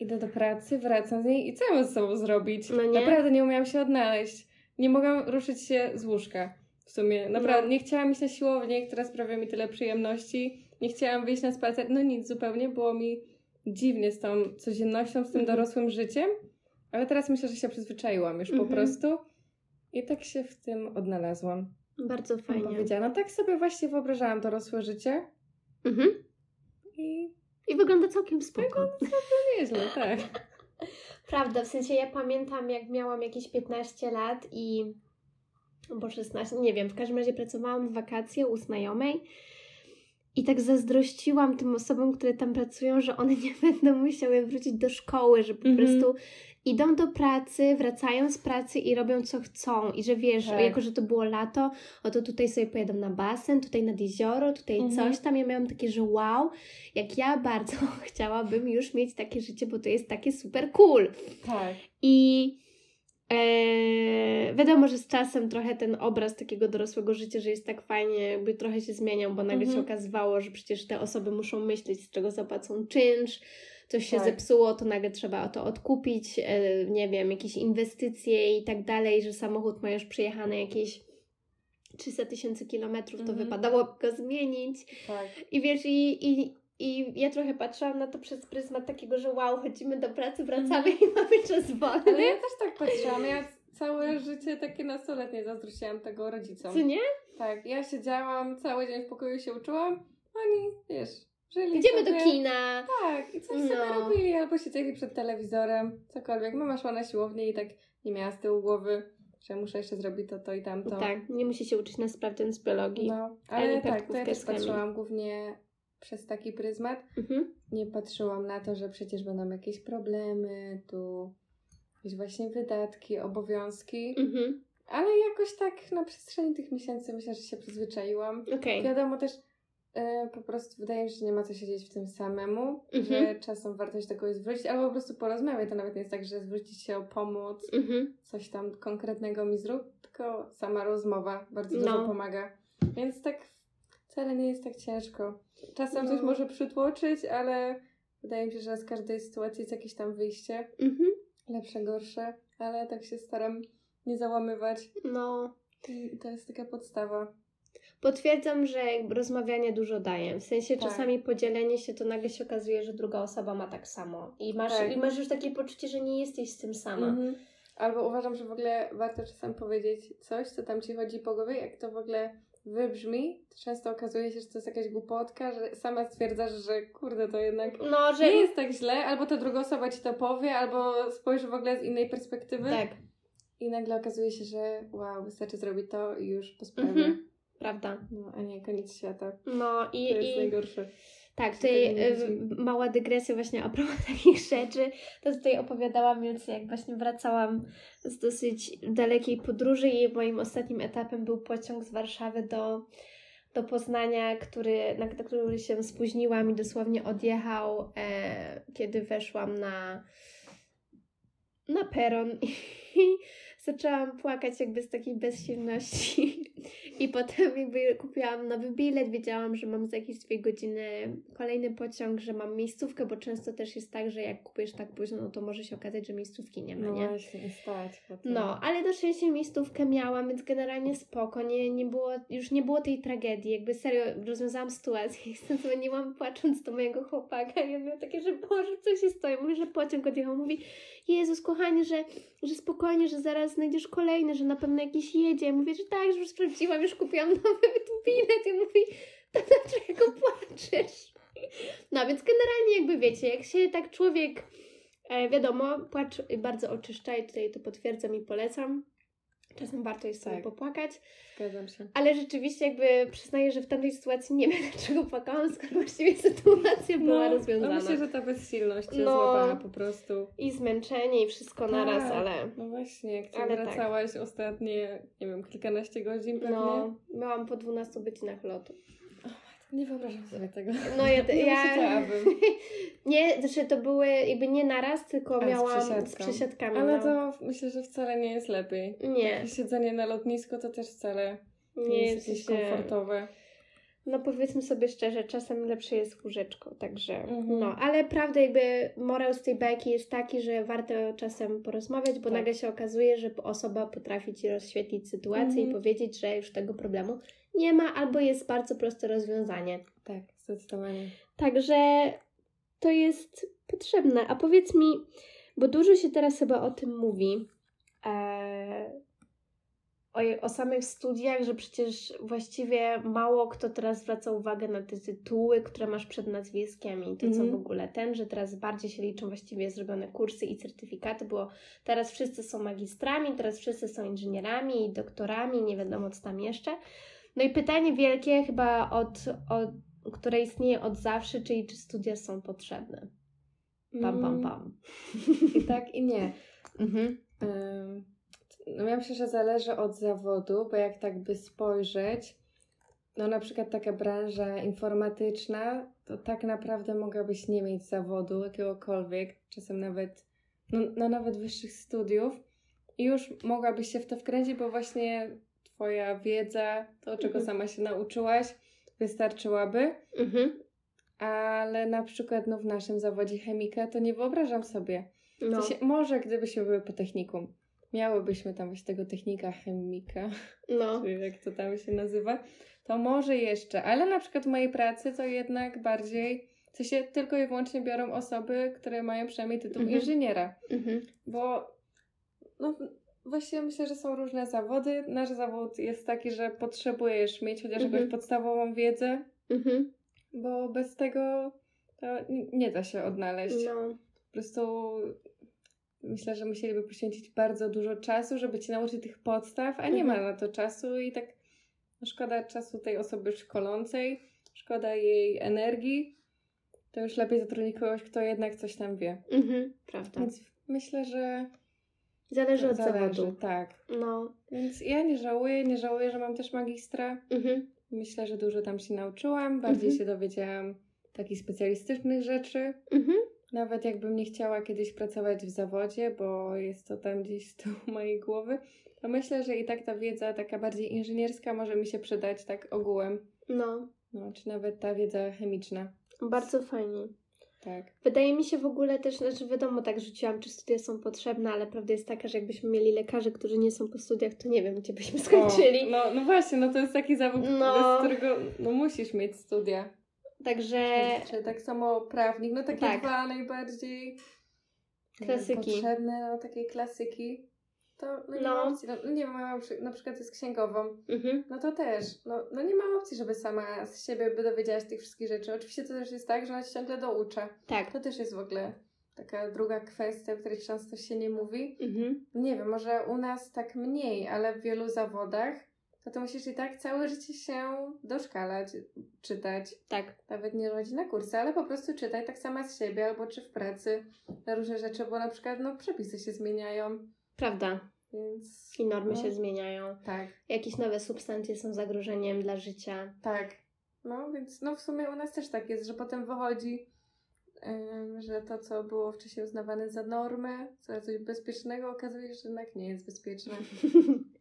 idę do pracy, wracam z niej i co ja mam ze sobą zrobić? No nie? Naprawdę nie umiałam się odnaleźć nie mogłam ruszyć się z łóżka. W sumie, naprawdę, no. nie chciałam iść na siłownię, która sprawia mi tyle przyjemności. Nie chciałam wyjść na spacer, no nic, zupełnie było mi dziwnie z tą codziennością, z tym mhm. dorosłym życiem. Ale teraz myślę, że się przyzwyczaiłam już mhm. po prostu. I tak się w tym odnalazłam. Bardzo fajnie. Powiedziała. No tak sobie właśnie wyobrażałam dorosłe życie. Mhm. I, I wygląda całkiem spoko. Wygląda całkiem nieźle, tak. Prawda, w sensie ja pamiętam jak miałam jakieś 15 lat i bo 16, nie wiem, w każdym razie pracowałam w wakacje u znajomej i tak zazdrościłam tym osobom, które tam pracują, że one nie będą musiały wrócić do szkoły, że po mm -hmm. prostu idą do pracy, wracają z pracy i robią co chcą. I że wiesz, tak. jako że to było lato, oto tutaj sobie pojadą na basen, tutaj nad jezioro, tutaj mhm. coś tam. Ja miałam takie, że wow, jak ja bardzo chciałabym już mieć takie życie, bo to jest takie super cool. Tak. I e, wiadomo, że z czasem trochę ten obraz takiego dorosłego życia, że jest tak fajnie, jakby trochę się zmieniał, bo nagle mhm. się okazywało, że przecież te osoby muszą myśleć, z czego zapłacą czynsz, coś się tak. zepsuło, to nagle trzeba to odkupić, e, nie wiem, jakieś inwestycje i tak dalej, że samochód ma już przejechane jakieś 300 tysięcy kilometrów, to mhm. wypadało go zmienić. Tak. I wiesz, i, i, i ja trochę patrzyłam na to przez pryzmat takiego, że wow, chodzimy do pracy, wracamy mhm. i mamy czas wolny. Ale ja też tak patrzyłam. Ja całe życie takie nastoletnie zazdrościłam tego rodzicom. Co nie? Tak, ja siedziałam cały dzień w pokoju się uczyłam, oni, wiesz, Żyli Idziemy sobie... do kina. Tak, i coś no. sobie robili, albo siedzieli przed telewizorem, cokolwiek. Mama szła na siłownię i tak nie miała z tyłu głowy, że muszę jeszcze zrobić to, to i tamto. Tak, nie musi się uczyć na sprawdzian z biologii. No, ale tak, to ja też patrzyłam głównie przez taki pryzmat. Mhm. Nie patrzyłam na to, że przecież będą jakieś problemy, tu jakieś właśnie wydatki, obowiązki. Mhm. Ale jakoś tak na przestrzeni tych miesięcy myślę, że się przyzwyczaiłam. Okay. Wiadomo też, po prostu wydaje mi się, że nie ma co siedzieć w tym samemu, mhm. że czasem warto się do kogoś zwrócić, albo po prostu porozmawiać. To nawet nie jest tak, że zwrócić się o pomoc, mhm. coś tam konkretnego mi zrób, tylko sama rozmowa bardzo no. dużo pomaga. Więc tak wcale nie jest tak ciężko. Czasem no. coś może przytłoczyć, ale wydaje mi się, że z każdej sytuacji jest jakieś tam wyjście. Mhm. Lepsze, gorsze, ale tak się staram nie załamywać. No. I to jest taka podstawa potwierdzam, że rozmawianie dużo daje. W sensie tak. czasami podzielenie się, to nagle się okazuje, że druga osoba ma tak samo. I masz, tak. i masz już takie poczucie, że nie jesteś z tym sama. Mhm. Albo uważam, że w ogóle warto czasem powiedzieć coś, co tam ci chodzi po głowie, jak to w ogóle wybrzmi, to często okazuje się, że to jest jakaś głupotka, że sama stwierdzasz, że kurde, to jednak no, że... nie jest tak źle, albo ta druga osoba ci to powie, albo spojrzy w ogóle z innej perspektywy. Tak. I nagle okazuje się, że wow, wystarczy zrobić to i już po sprawie. Mhm. Prawda. No, a nie koniec świata. No i... To jest i... najgorsze. Tak, tutaj mała dygresja właśnie a propos takich rzeczy. To tutaj opowiadałam już, jak właśnie wracałam z dosyć dalekiej podróży i moim ostatnim etapem był pociąg z Warszawy do, do Poznania, który, na, na który się spóźniłam i dosłownie odjechał, e, kiedy weszłam na, na peron i zaczęłam płakać jakby z takiej bezsilności. I potem jakby kupiłam nowy bilet, wiedziałam, że mam za jakieś dwie godziny kolejny pociąg, że mam miejscówkę, bo często też jest tak, że jak kupujesz tak późno, no to może się okazać, że miejscówki nie ma, no nie? właśnie, stać potem. No, ale do szczęścia miejscówkę miałam, więc generalnie spoko, nie, nie było, już nie było tej tragedii, jakby serio rozwiązałam sytuację i dzwoniłam płacząc do mojego chłopaka i on miał takie, że Boże, co się stoi? Mówi, że pociąg odjechał, mówi, Jezus kochanie, że, że spokojnie, że zaraz znajdziesz kolejny, że na pewno jakiś jedzie. Ja mówię, że tak, że już sprawdziłam, już kupiłam nowy bilet. I mówi, to dlaczego płaczesz? No więc generalnie jakby wiecie, jak się tak człowiek, e, wiadomo, płacz bardzo oczyszcza i tutaj to potwierdzam i polecam. Czasem warto jest sobie tak. popłakać. Zgadzam się. Ale rzeczywiście jakby przyznaję, że w tamtej sytuacji nie wiem dlaczego płakałam, skoro właściwie sytuacja no, była rozwiązana. No myślę, że ta bezsilność cię no, złapała po prostu. I zmęczenie i wszystko tak, naraz, ale... No właśnie, jak ale tak. wracałaś tak. ostatnie, nie wiem, kilkanaście godzin pewnie. No, miałam po 12 godzinach lotu. Nie wyobrażam sobie tego. No ja... nie ja nie, znaczy to były jakby nie naraz, tylko A, miałam z, z przesiadkami. Ale no. to myślę, że wcale nie jest lepiej. Nie. Takie siedzenie na lotnisku to też wcale nie, nie jest jakieś komfortowe. no powiedzmy sobie szczerze, czasem lepsze jest łóżeczko, także mhm. no, ale prawda jakby morał z tej bajki jest taki, że warto czasem porozmawiać, bo tak. nagle się okazuje, że osoba potrafi Ci rozświetlić sytuację mhm. i powiedzieć, że już tego problemu nie ma, albo jest bardzo proste rozwiązanie. Tak, zdecydowanie. Także to jest potrzebne. A powiedz mi, bo dużo się teraz chyba o tym mówi, e, o, o samych studiach, że przecież właściwie mało kto teraz zwraca uwagę na te tytuły, które masz przed nazwiskiem i to mm co mhm. w ogóle ten, że teraz bardziej się liczą właściwie zrobione kursy i certyfikaty, bo teraz wszyscy są magistrami, teraz wszyscy są inżynierami i doktorami, nie wiadomo co tam jeszcze. No i pytanie wielkie chyba od, od które istnieje od zawsze, czyli czy studia są potrzebne. Pam, pam, mm. pam. I tak, i nie. Mhm. no ja myślę, że zależy od zawodu, bo jak tak by spojrzeć, no na przykład taka branża informatyczna, to tak naprawdę mogłabyś nie mieć zawodu jakiegokolwiek, czasem nawet, no, no nawet wyższych studiów i już mogłabyś się w to wkręcić, bo właśnie Twoja wiedza, to czego mhm. sama się nauczyłaś, wystarczyłaby. Mhm. Ale na przykład no, w naszym zawodzie chemika to nie wyobrażam sobie. No. Się, może gdybyśmy były po technikum, miałybyśmy tam właśnie tego technika chemika, no. czy jak to tam się nazywa, to może jeszcze, ale na przykład w mojej pracy to jednak bardziej, co się tylko i wyłącznie biorą osoby, które mają przynajmniej tytuł mhm. inżyniera, mhm. bo no, Właśnie myślę, że są różne zawody. Nasz zawód jest taki, że potrzebujesz mieć chociaż mhm. jakąś podstawową wiedzę, mhm. bo bez tego to nie da się odnaleźć. No. Po prostu myślę, że musieliby poświęcić bardzo dużo czasu, żeby ci nauczyć tych podstaw, a nie mhm. ma na to czasu i tak no szkoda czasu tej osoby szkolącej, szkoda jej energii. To już lepiej zatrudnić kogoś, kto jednak coś tam wie. Mhm, prawda. Więc myślę, że Zależy od Zależy, zawodu. Tak. No. Więc ja nie żałuję, nie żałuję, że mam też magistra. Mhm. Myślę, że dużo tam się nauczyłam, bardziej mhm. się dowiedziałam takich specjalistycznych rzeczy. Mhm. Nawet jakbym nie chciała kiedyś pracować w zawodzie, bo jest to tam gdzieś z tyłu mojej głowy, to myślę, że i tak ta wiedza taka bardziej inżynierska może mi się przydać tak ogółem. No. No, czy nawet ta wiedza chemiczna. Bardzo fajnie. Tak. Wydaje mi się w ogóle też, znaczy wiadomo, tak rzuciłam, czy studia są potrzebne, ale prawda jest taka, że jakbyśmy mieli lekarzy, którzy nie są po studiach, to nie wiem, gdzie byśmy skończyli. O, no, no właśnie, no to jest taki zawód, no. z którego no, musisz mieć studia. Także... Czy, tak samo prawnik, no takie tak. dwa najbardziej klasyki. potrzebne, no takie klasyki to no nie no. ma opcji. No, nie wiem, mama na przykład jest księgową, mhm. no to też, no, no nie ma opcji, żeby sama z siebie by dowiedziała się tych wszystkich rzeczy. Oczywiście to też jest tak, że ona się ciągle doucza. Tak. To też jest w ogóle taka druga kwestia, o której często się nie mówi. Mhm. Nie wiem, może u nas tak mniej, ale w wielu zawodach to ty musisz i tak całe życie się doszkalać, czytać. Tak. Nawet nie chodzi na kursy, ale po prostu czytaj tak sama z siebie, albo czy w pracy na różne rzeczy, bo na przykład no przepisy się zmieniają. Prawda. Więc, I normy no, się zmieniają. Tak. Jakieś nowe substancje są zagrożeniem dla życia. Tak. No więc no w sumie u nas też tak jest, że potem wychodzi, yy, że to, co było wcześniej uznawane za normę, za coś bezpiecznego, okazuje się, że jednak nie jest bezpieczne.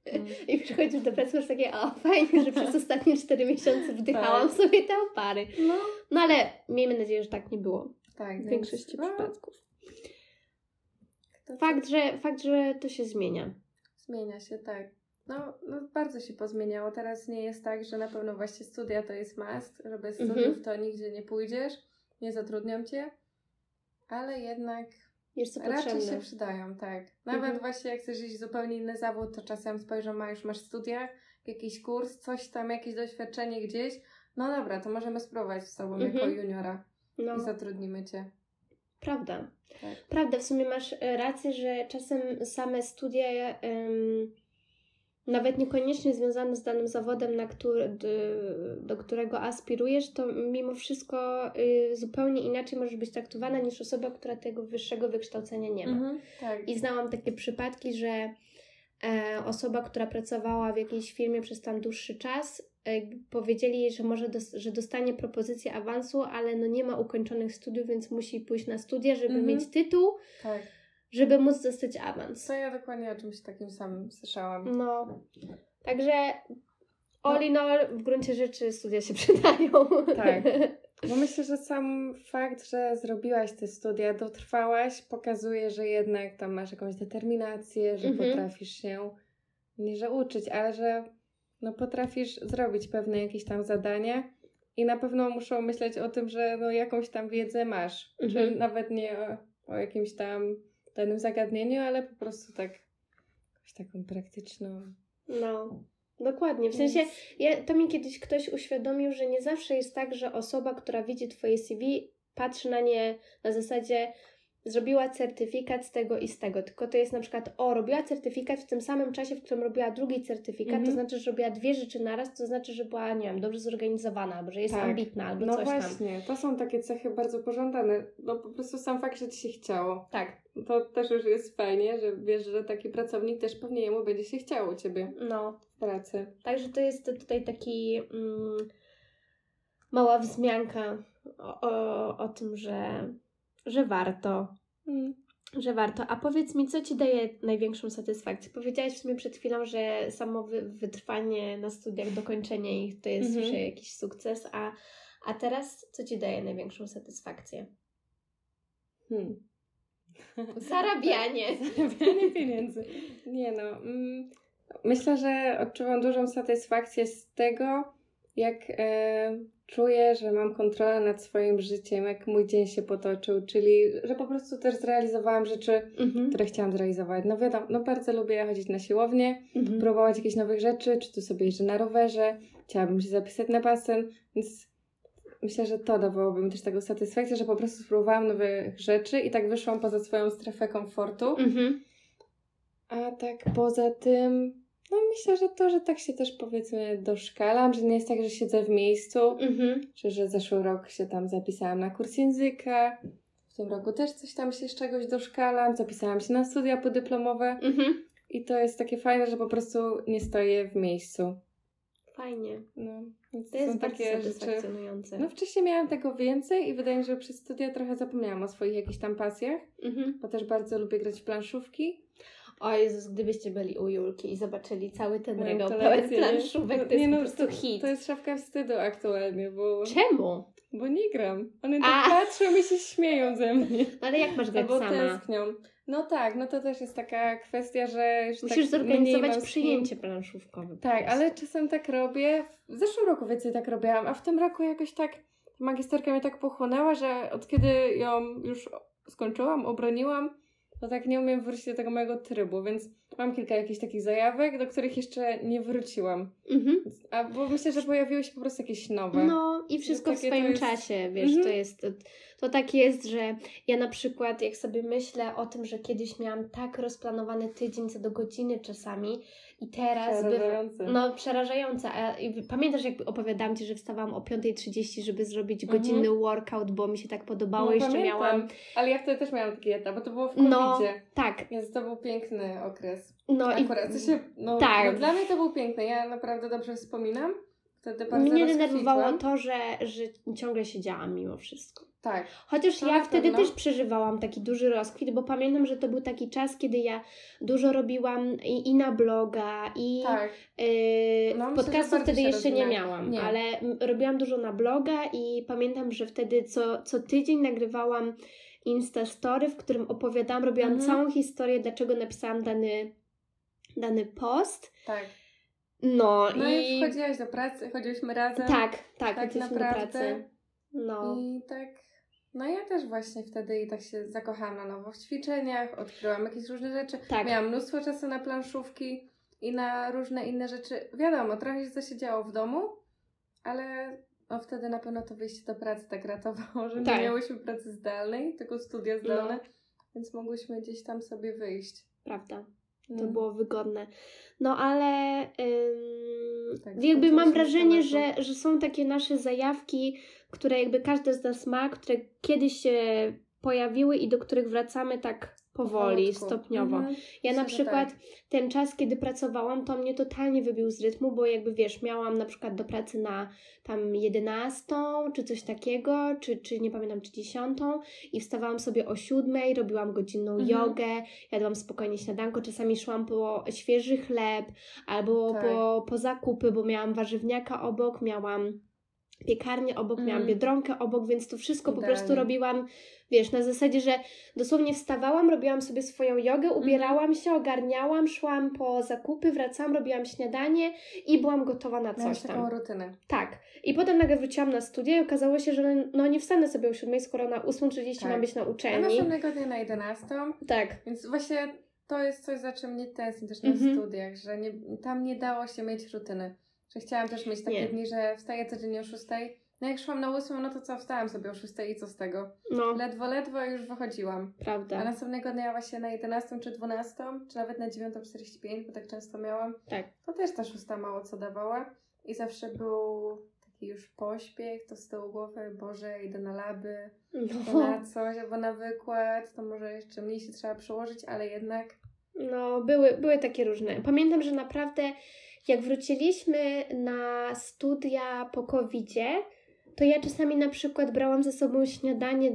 Mm. I przychodzisz do pracy, masz takie, o fajnie, że przez ostatnie 4 miesiące wdychałam tak. sobie te opary. No. no ale miejmy nadzieję, że tak nie było. Tak. W większości no. przypadków. Fakt że, fakt, że to się zmienia. Zmienia się, tak. No, no, bardzo się pozmieniało. Teraz nie jest tak, że na pewno właśnie studia to jest must, że bez mhm. studiów to nigdzie nie pójdziesz, nie zatrudnią cię, ale jednak jest to raczej potrzebne. się przydają, tak. Nawet mhm. właśnie jak chcesz iść zupełnie inny zawód, to czasem spojrzą, ma już masz studia, jakiś kurs, coś tam, jakieś doświadczenie gdzieś. No dobra, to możemy spróbować z tobą mhm. jako juniora no. i zatrudnimy cię. Prawda. Tak. Prawda, w sumie masz e, rację, że czasem same studia, nawet niekoniecznie związane z danym zawodem, na który, do, którego aspirujesz, to mimo wszystko y, zupełnie inaczej możesz być traktowana niż osoba, która tego wyższego wykształcenia nie ma. Mhm, tak. I znałam takie przypadki, że osoba, która pracowała w jakiejś firmie przez tam dłuższy czas, E, powiedzieli jej, że może dos że dostanie propozycję awansu, ale no nie ma ukończonych studiów, więc musi pójść na studia, żeby -hmm. mieć tytuł, tak. żeby móc dostać awans. To ja dokładnie o czymś takim samym słyszałam. No, także all in all, w gruncie rzeczy studia się przydają. Tak. Bo myślę, że sam fakt, że zrobiłaś te studia, dotrwałaś, pokazuje, że jednak tam masz jakąś determinację, że mhm. potrafisz się nie że uczyć, ale że no potrafisz zrobić pewne jakieś tam zadania i na pewno muszą myśleć o tym, że no jakąś tam wiedzę masz. Mhm. Czy nawet nie o, o jakimś tam danym zagadnieniu, ale po prostu tak jakąś taką praktyczną. No. Dokładnie. W sensie, ja, to mi kiedyś ktoś uświadomił, że nie zawsze jest tak, że osoba, która widzi Twoje CV, patrzy na nie na zasadzie, zrobiła certyfikat z tego i z tego, tylko to jest na przykład, o, robiła certyfikat w tym samym czasie, w którym robiła drugi certyfikat, mm -hmm. to znaczy, że robiła dwie rzeczy naraz, to znaczy, że była, nie wiem, dobrze zorganizowana, albo że jest tak. ambitna, albo no coś właśnie, tam. No właśnie, to są takie cechy bardzo pożądane, no po prostu sam fakt, że Ci się chciało. Tak. To też już jest fajnie, że wiesz, że taki pracownik też pewnie jemu będzie się chciało u Ciebie. No. W pracy. Także to jest tutaj taki mm, mała wzmianka o, o, o tym, że że warto. Mm. Że warto. A powiedz mi, co ci daje największą satysfakcję? Powiedziałaś w sumie przed chwilą, że samo wytrwanie na studiach, dokończenie ich to jest mm -hmm. jakiś sukces, a, a teraz co ci daje największą satysfakcję? Hmm. Zarabianie. Zarabianie pieniędzy. Nie no. Mm, myślę, że odczuwam dużą satysfakcję z tego, jak e, czuję, że mam kontrolę nad swoim życiem, jak mój dzień się potoczył, czyli że po prostu też zrealizowałam rzeczy, mhm. które chciałam zrealizować. No wiadomo, no bardzo lubię chodzić na siłownię, mhm. próbować jakichś nowych rzeczy, czy tu sobie jeżdżę na rowerze, chciałabym się zapisać na basen, więc myślę, że to dawałoby mi też taką satysfakcję, że po prostu spróbowałam nowych rzeczy i tak wyszłam poza swoją strefę komfortu. Mhm. A tak poza tym no myślę, że to, że tak się też powiedzmy doszkalam, że nie jest tak, że siedzę w miejscu, mhm. czy że zeszły rok się tam zapisałam na kurs języka, w tym roku też coś tam się z czegoś doszkalam, zapisałam się na studia podyplomowe mhm. i to jest takie fajne, że po prostu nie stoję w miejscu. Fajnie. No, to jest takie satysfakcjonujące. No wcześniej miałam tego więcej i wydaje mi się, że przez studia trochę zapomniałam o swoich jakichś tam pasjach, mhm. bo też bardzo lubię grać w planszówki. O Jezus, gdybyście byli u Julki i zobaczyli cały ten no, regał pełen planszówek, to jest no, po prostu hit. To jest szafka wstydu aktualnie, bo... Czemu? Bo nie gram. One tak patrzą i się śmieją ze mnie. No ale jak masz grać Albo sama? tęsknią. No tak, no to też jest taka kwestia, że już Musisz tak zorganizować przyjęcie planszówkowe. Tak, ale czasem tak robię. W zeszłym roku więcej tak robiłam, a w tym roku jakoś tak magisterka mnie tak pochłonęła, że od kiedy ją już skończyłam, obroniłam, no tak nie umiem wrócić do tego mojego trybu, więc mam kilka jakichś takich zajawek, do których jeszcze nie wróciłam. Mhm. A bo myślę, że pojawiły się po prostu jakieś nowe. No i wszystko w swoim jest... czasie, wiesz, mhm. to jest. To, tak jest, że ja na przykład, jak sobie myślę o tym, że kiedyś miałam tak rozplanowany tydzień co do godziny czasami, i teraz przerażające. By, no przerażające. A, pamiętasz jak opowiadałam Ci, że wstawałam o 5.30, żeby zrobić mhm. godzinny workout, bo mi się tak podobało. No, Jeszcze pamiętam. miałam. Ale ja wtedy też miałam taki etap, bo to było w covid No, tak. Więc to był piękny okres. No Akurat, i... się, no, tak. No, dla mnie to był piękny. Ja naprawdę dobrze wspominam. Wtedy bardzo Mnie denerwowało to, że, że ciągle siedziałam mimo wszystko. Tak. Chociaż ja wtedy też przeżywałam taki duży rozkwit, bo pamiętam, że to był taki czas, kiedy ja dużo robiłam i, i na bloga, i tak. yy, no, podcastu wtedy jeszcze nie miałam, nie. ale robiłam dużo na bloga i pamiętam, że wtedy co, co tydzień nagrywałam Insta Story, w którym opowiadałam, robiłam mhm. całą historię, dlaczego napisałam dany, dany post. Tak. No, no i... i wchodziłaś do pracy, chodziłyśmy razem. Tak, tak, tak naprawdę. do pracy. No. I tak no ja też właśnie wtedy i tak się zakochałam na nowo w ćwiczeniach, odkryłam jakieś różne rzeczy. Tak. Miałam mnóstwo czasu na planszówki i na różne inne rzeczy. Wiadomo, trochę się to się działo w domu, ale no wtedy na pewno to wyjście do pracy tak ratowało, że tak. nie miałyśmy pracy zdalnej, tylko studia zdalne, no. więc mogłyśmy gdzieś tam sobie wyjść. Prawda. To mm. było wygodne. No ale ym, tak, jakby mam wrażenie, że, że są takie nasze zajawki, które jakby każdy z nas ma, które kiedyś się pojawiły i do których wracamy tak powoli, Powolutku. stopniowo. Mhm. Ja na przykład tak. ten czas, kiedy pracowałam, to mnie totalnie wybił z rytmu, bo jakby wiesz, miałam na przykład do pracy na tam 11 czy coś takiego, czy, czy nie pamiętam, czy 10 i wstawałam sobie o 7, robiłam godzinną mhm. jogę, jadłam spokojnie śniadanko, czasami szłam po świeży chleb albo tak. po, po zakupy, bo miałam warzywniaka obok, miałam piekarnię obok, mm. miałam biedronkę obok, więc to wszystko po prostu robiłam, wiesz, na zasadzie, że dosłownie wstawałam, robiłam sobie swoją jogę, mhm. ubierałam się, ogarniałam, szłam po zakupy, wracałam, robiłam śniadanie i byłam gotowa na coś Miałaś tam. taką rutynę. Tak. I potem nagle wróciłam na studia i okazało się, że no nie wstanę sobie o 7, skoro na 8.30 tak. mam być na uczelni. A następnego dnia na 11. Tak. Więc właśnie to jest coś, za czym mnie tęsknię też na mm-hmm. studiach, że nie, tam nie dało się mieć rutyny. Że chciałam też mieć takie nie. dni, że wstaję codziennie o 6. No jak szłam na 8, no to co, wstałam sobie o 6 i co z tego? No. Ledwo, ledwo już wychodziłam. Prawda. A następnego dnia właśnie na 11 czy 12, czy nawet na 9.45, bo tak często miałam. Tak. To też ta szósta mało co dawała. I zawsze był taki już pośpiech, to z tyłu głowy, Boże, idę na laby, no. na coś, albo na wykład, to może jeszcze mniej się trzeba przełożyć, ale jednak... No, były, były takie różne. Pamiętam, że naprawdę jak wróciliśmy na studia po covid to ja czasami na przykład brałam ze sobą śniadanie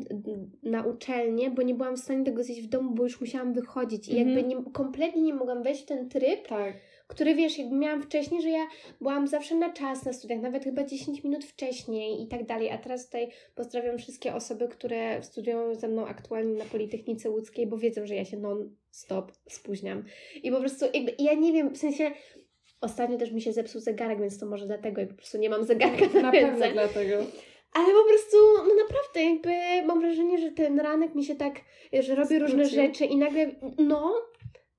na uczelnię, bo nie byłam w stanie tego zjeść w domu, bo już musiałam wychodzić i jakby mhm. nie, kompletnie nie mogłam wejść w ten tryb. Tak który wiesz, jakby miałam wcześniej, że ja byłam zawsze na czas na studiach, nawet chyba 10 minut wcześniej i tak dalej, a teraz tutaj pozdrawiam wszystkie osoby, które studiują ze mną aktualnie na Politechnice Łódzkiej, bo wiedzą, że ja się non-stop spóźniam. I po prostu jakby, ja nie wiem, w sensie Ostatnio też mi się zepsuł zegarek, więc to może dlatego i po prostu nie mam zegarka na, na pewno dlatego. Ale po prostu, no naprawdę, jakby mam wrażenie, że ten ranek mi się tak, że robię Skrócił. różne rzeczy i nagle, no,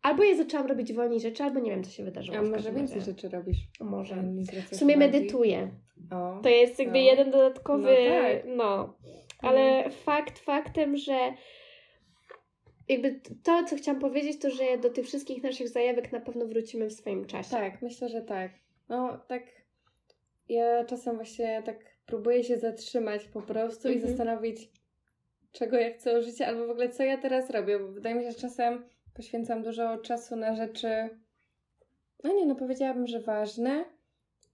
albo ja zaczęłam robić wolniej rzeczy, albo nie wiem, co się wydarzyło. A może więcej rzeczy robisz? Może. W sumie medytuję. O, to jest jakby o. jeden dodatkowy, no, tak. no. Ale mhm. fakt faktem, że jakby to, co chciałam powiedzieć, to że do tych wszystkich naszych zajawek na pewno wrócimy w swoim czasie. Tak, myślę, że tak. No, tak. Ja czasem właśnie tak próbuję się zatrzymać po prostu mhm. i zastanowić, czego ja chcę żyć, albo w ogóle co ja teraz robię, bo wydaje mi się, że czasem poświęcam dużo czasu na rzeczy, no nie, no powiedziałabym, że ważne,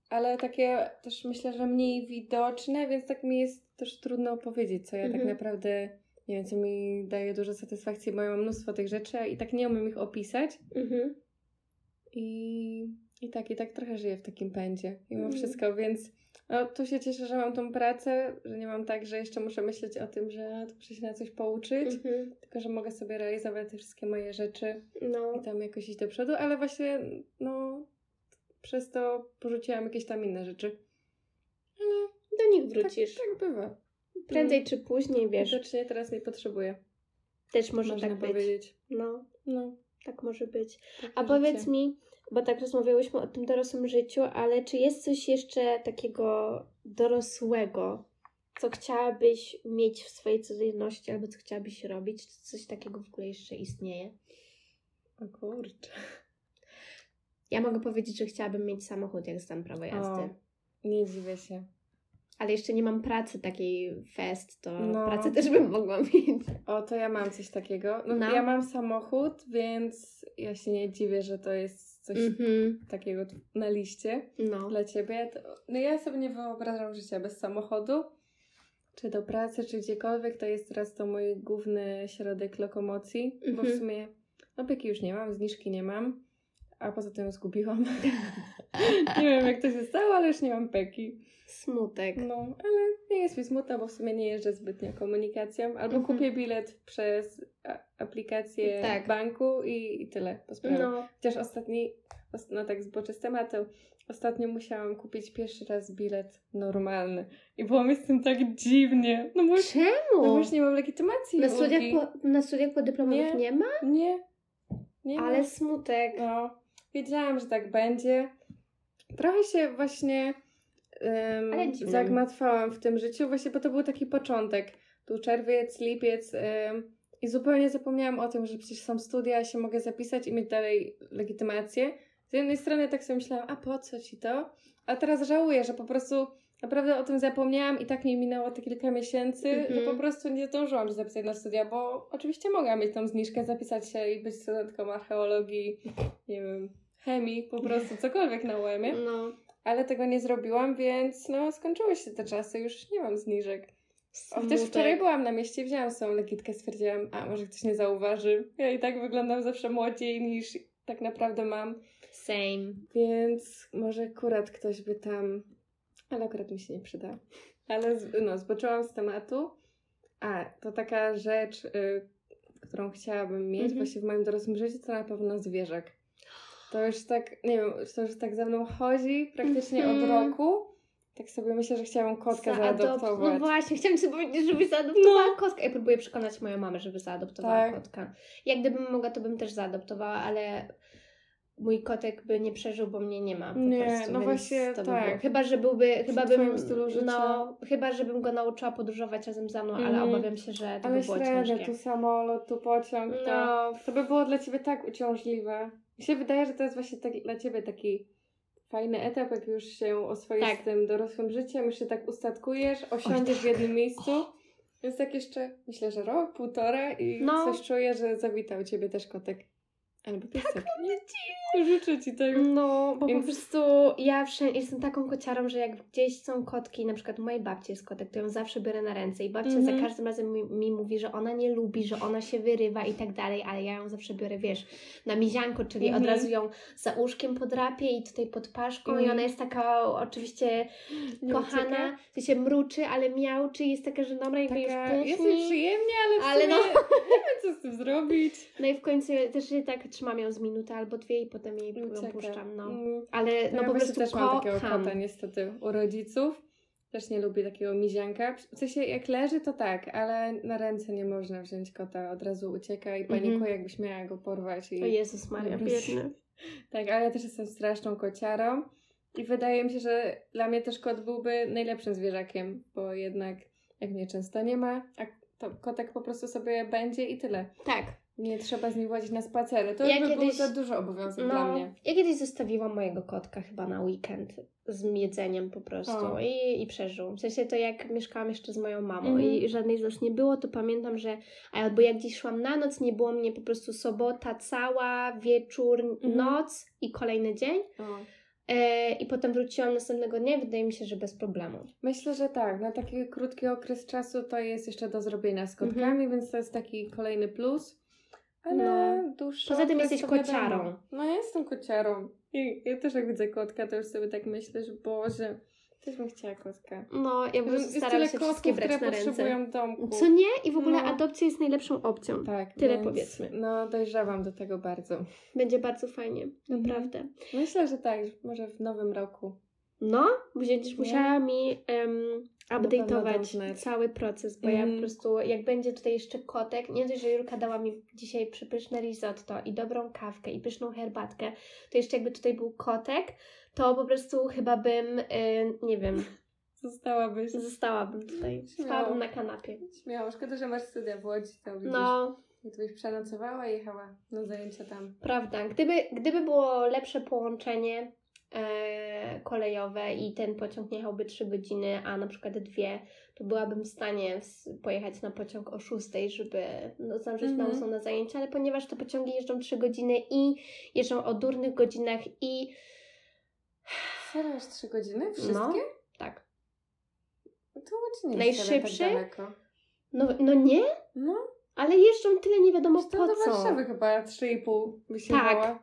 ale takie też myślę, że mniej widoczne, więc tak mi jest też trudno opowiedzieć, co ja tak mhm. tak naprawdę nie wiem, co mi daje dużo satysfakcji, bo ja mam mnóstwo tych rzeczy i tak nie umiem ich opisać. Mhm. I, I tak, i tak trochę żyję w takim pędzie mimo mhm. wszystko, więc no, tu się cieszę, że mam tą pracę, że nie mam tak, że jeszcze muszę myśleć o tym, że to muszę się na coś pouczyć, mhm. tylko że mogę sobie realizować te wszystkie moje rzeczy no. i tam jakoś iść do przodu, ale właśnie no przez to porzuciłam jakieś tam inne rzeczy. Ale do nich wrócisz. Tak, tak bywa. Prędzej mm. czy później, wiesz. Widocznie teraz nie potrzebuję. Też może Można tak być. powiedzieć. No, no, tak może być. Tak A powiedz życie. mi, bo tak rozmawiałyśmy o tym dorosłym życiu, ale czy jest coś jeszcze takiego dorosłego, co chciałabyś mieć w swojej codzienności, albo co chciałabyś robić? Czy coś takiego w ogóle jeszcze istnieje? O kurczę. Ja mogę powiedzieć, że chciałabym mieć samochód, jak zdam prawo jazdy. O, nie dziwię się ale jeszcze nie mam pracy takiej fest, to no. pracę też bym mogła mieć. O, to ja mam coś takiego. No, no. Ja mam samochód, więc ja się nie dziwię, że to jest coś mm-hmm. takiego na liście no. dla ciebie. No ja sobie nie wyobrażam życia bez samochodu. Czy do pracy, czy gdziekolwiek, to jest teraz to mój główny środek lokomocji, mm-hmm. bo w mhm. sumie byki już nie mam, zniżki nie mam, a poza tym zgubiłam. nie wiem jak to się stało, ale już nie mam peki. Smutek. No, ale nie jest mi smutno, bo w sumie nie jeżdżę zbytnio komunikacją. Albo mhm. kupię bilet przez aplikację tak. banku i, i tyle. No. Chociaż ostatni, no tak zboczę z tematu, ostatnio musiałam kupić pierwszy raz bilet normalny. I było mi z tym tak dziwnie. No bo, Czemu? No bo już nie mam legitymacji. Na studiach, po, na studiach podyplomowych nie, nie ma? Nie. nie Ale ma. smutek. No. Wiedziałam, że tak będzie. Trochę się właśnie um, zagmatwałam w tym życiu, właśnie bo to był taki początek. Tu czerwiec, lipiec um, i zupełnie zapomniałam o tym, że przecież są studia, się mogę zapisać i mieć dalej legitymację. Z jednej strony tak sobie myślałam, a po co ci to? A teraz żałuję, że po prostu naprawdę o tym zapomniałam i tak mi minęło te kilka miesięcy, mm -hmm. że Mhm. po prostu nie zdążyłam się zapisać na studia, bo oczywiście mogłam mieć tą zniżkę, zapisać się i być studentką archeologii, nie wiem, chemii, po prostu cokolwiek na UEM-ie. No. Ale tego nie zrobiłam, więc no skończyły się te czasy, już nie mam zniżek. Chociaż wczoraj byłam na mieście i wzięłam sobie lekitkę, stwierdziłam, a może ktoś nie zauważy. Ja i tak wyglądam zawsze młodziej niż tak naprawdę mam. Same. Więc może akurat ktoś by tam... Ale akurat mi się nie przyda. Ale z- no, zboczyłam z tematu. A, to taka rzecz, y, którą chciałabym mieć Mhm. właśnie w moim dorosłym życiu, to na pewno zwierzak. To już tak, nie wiem, to już tak za mną chodzi praktycznie od Mhm. roku. Tak sobie myślę, że chciałam kotka Zaadop- zaadoptować. No właśnie, chciałam ci powiedzieć, żebyś zaadoptowała No. kotka. Ja próbuję przekonać moją mamę, żeby zaadoptowała Tak. kotka. Jak gdybym mogła, to bym też zaadoptowała, ale mój kotek by nie przeżył, bo mnie nie ma. Po Nie, prostu, no właśnie to by tak. było. Chyba, że byłby, chyba bym, stylu życia. no, chyba, żebym go nauczyła podróżować razem ze mną, ale Mhm. obawiam się, że to Ale by było średnio, ciężkie. tu samolot, tu pociąg, to, No, to by było dla ciebie tak uciążliwe. Mi się wydaje, że to jest właśnie tak, dla ciebie taki fajny etap, jak już się oswoisz Tak. z tym dorosłym życiem, już się tak ustatkujesz, osiądziesz w jednym miejscu. Więc tak jeszcze, myślę, że rok, półtora i No. coś czuję, że zawitał ciebie też kotek. Albo piesek. Tak, Życzę ci tego. No, bo Więc- po prostu ja wszędzie jestem taką kociarą, że jak gdzieś są kotki, na przykład mojej babci jest kotek, to ją zawsze biorę na ręce i babcia Mhm. za każdym razem mi, mi mówi, że ona nie lubi, że ona się wyrywa i tak dalej, ale ja ją zawsze biorę, wiesz, na mizianko, czyli Mhm. od razu ją za uszkiem podrapię i tutaj pod paszką i Mhm. ona jest taka oczywiście Nie kochana, to się mruczy, ale miauczy, jest taka, że dobra, jakby Taka, już jest puchnie. mi przyjemnie, ale w Ale sumie no. nie wiem, co z tym zrobić. No i w końcu też się tak trzymam ją z minutę albo dwie i potem jej ją Ucieka. puszczam, no. Mm. Ale No ja po prostu też mam takiego kota niestety u rodziców. Też nie lubię takiego mizianka. W sensie jak leży to tak, ale na ręce nie można wziąć kota. Od razu ucieka i panikuje, Mhm. jakbyś miała go porwać. I... O Jezus Maria, biedny. Tak, ale ja też jestem straszną kociarą. I wydaje mi się, że dla mnie też kot byłby najlepszym zwierzakiem, bo jednak jak mnie często nie ma, a to kotek po prostu sobie będzie i tyle. Tak. Nie trzeba z nim wodzić na spacery. To Ja by był kiedyś- za dużo obowiązek dla No, mnie. ja kiedyś zostawiłam mojego kotka chyba na weekend z jedzeniem po prostu O. i, i przeżył. W sensie to jak mieszkałam jeszcze z moją mamą Mhm. i żadnej z nas nie było, to pamiętam, że albo jak gdzieś szłam na noc, nie było mnie po prostu sobota cała, wieczór, Mhm. noc i kolejny dzień. O. E, I potem wróciłam następnego dnia i wydaje mi się, że bez problemu. Myślę, że tak. Na taki krótki okres czasu to jest jeszcze do zrobienia z kotkami, Mhm. więc to jest taki kolejny plus. Ale No. Poza tym jesteś wiadomo. kociarą. No ja jestem kociarą. I ja też jak widzę kotka, to już sobie tak myślę, że Boże, też bym chciała kotka. No, ja staram tyle się kotków, wszystkie brać które na ręce. potrzebują domku. Co nie? I w ogóle No. adopcja jest najlepszą opcją. Tak, Tyle więc, powiedzmy. No dojrzewam do tego bardzo. Będzie bardzo fajnie, Mhm. naprawdę. Myślę, że tak, może w nowym roku. No, będziesz musiała mi um, update'ować cały proces, bo ja Mhm. po prostu, jak będzie tutaj jeszcze kotek, nie dość, że Jurka dała mi dzisiaj przypyszne risotto i dobrą kawkę i pyszną herbatkę, to jeszcze jakby tutaj był kotek, to po prostu chyba bym, y, nie wiem, Zostałabyś. zostałabym tutaj, spałabym na kanapie. Śmiało, szkoda, że masz studia w Łodzi, to widzisz. No, I tu byś przenocowała i jechała na zajęcia tam. Prawda. Gdyby, gdyby było lepsze połączenie kolejowe i ten pociąg nie jechałby 3 godziny, a na przykład dwie, to byłabym w stanie pojechać na pociąg o 6, żeby no, zdążyć na 8 na zajęcia, ale ponieważ te pociągi jeżdżą 3 godziny i jeżdżą o durnych godzinach i aż trzy godziny? No. Wszystkie? tak. No to nie jest wcale Najszybszy? tak. No, no nie, No, ale jeżdżą tyle nie wiadomo to po do co. Warszawy chyba 3,5 by się Tak. dała.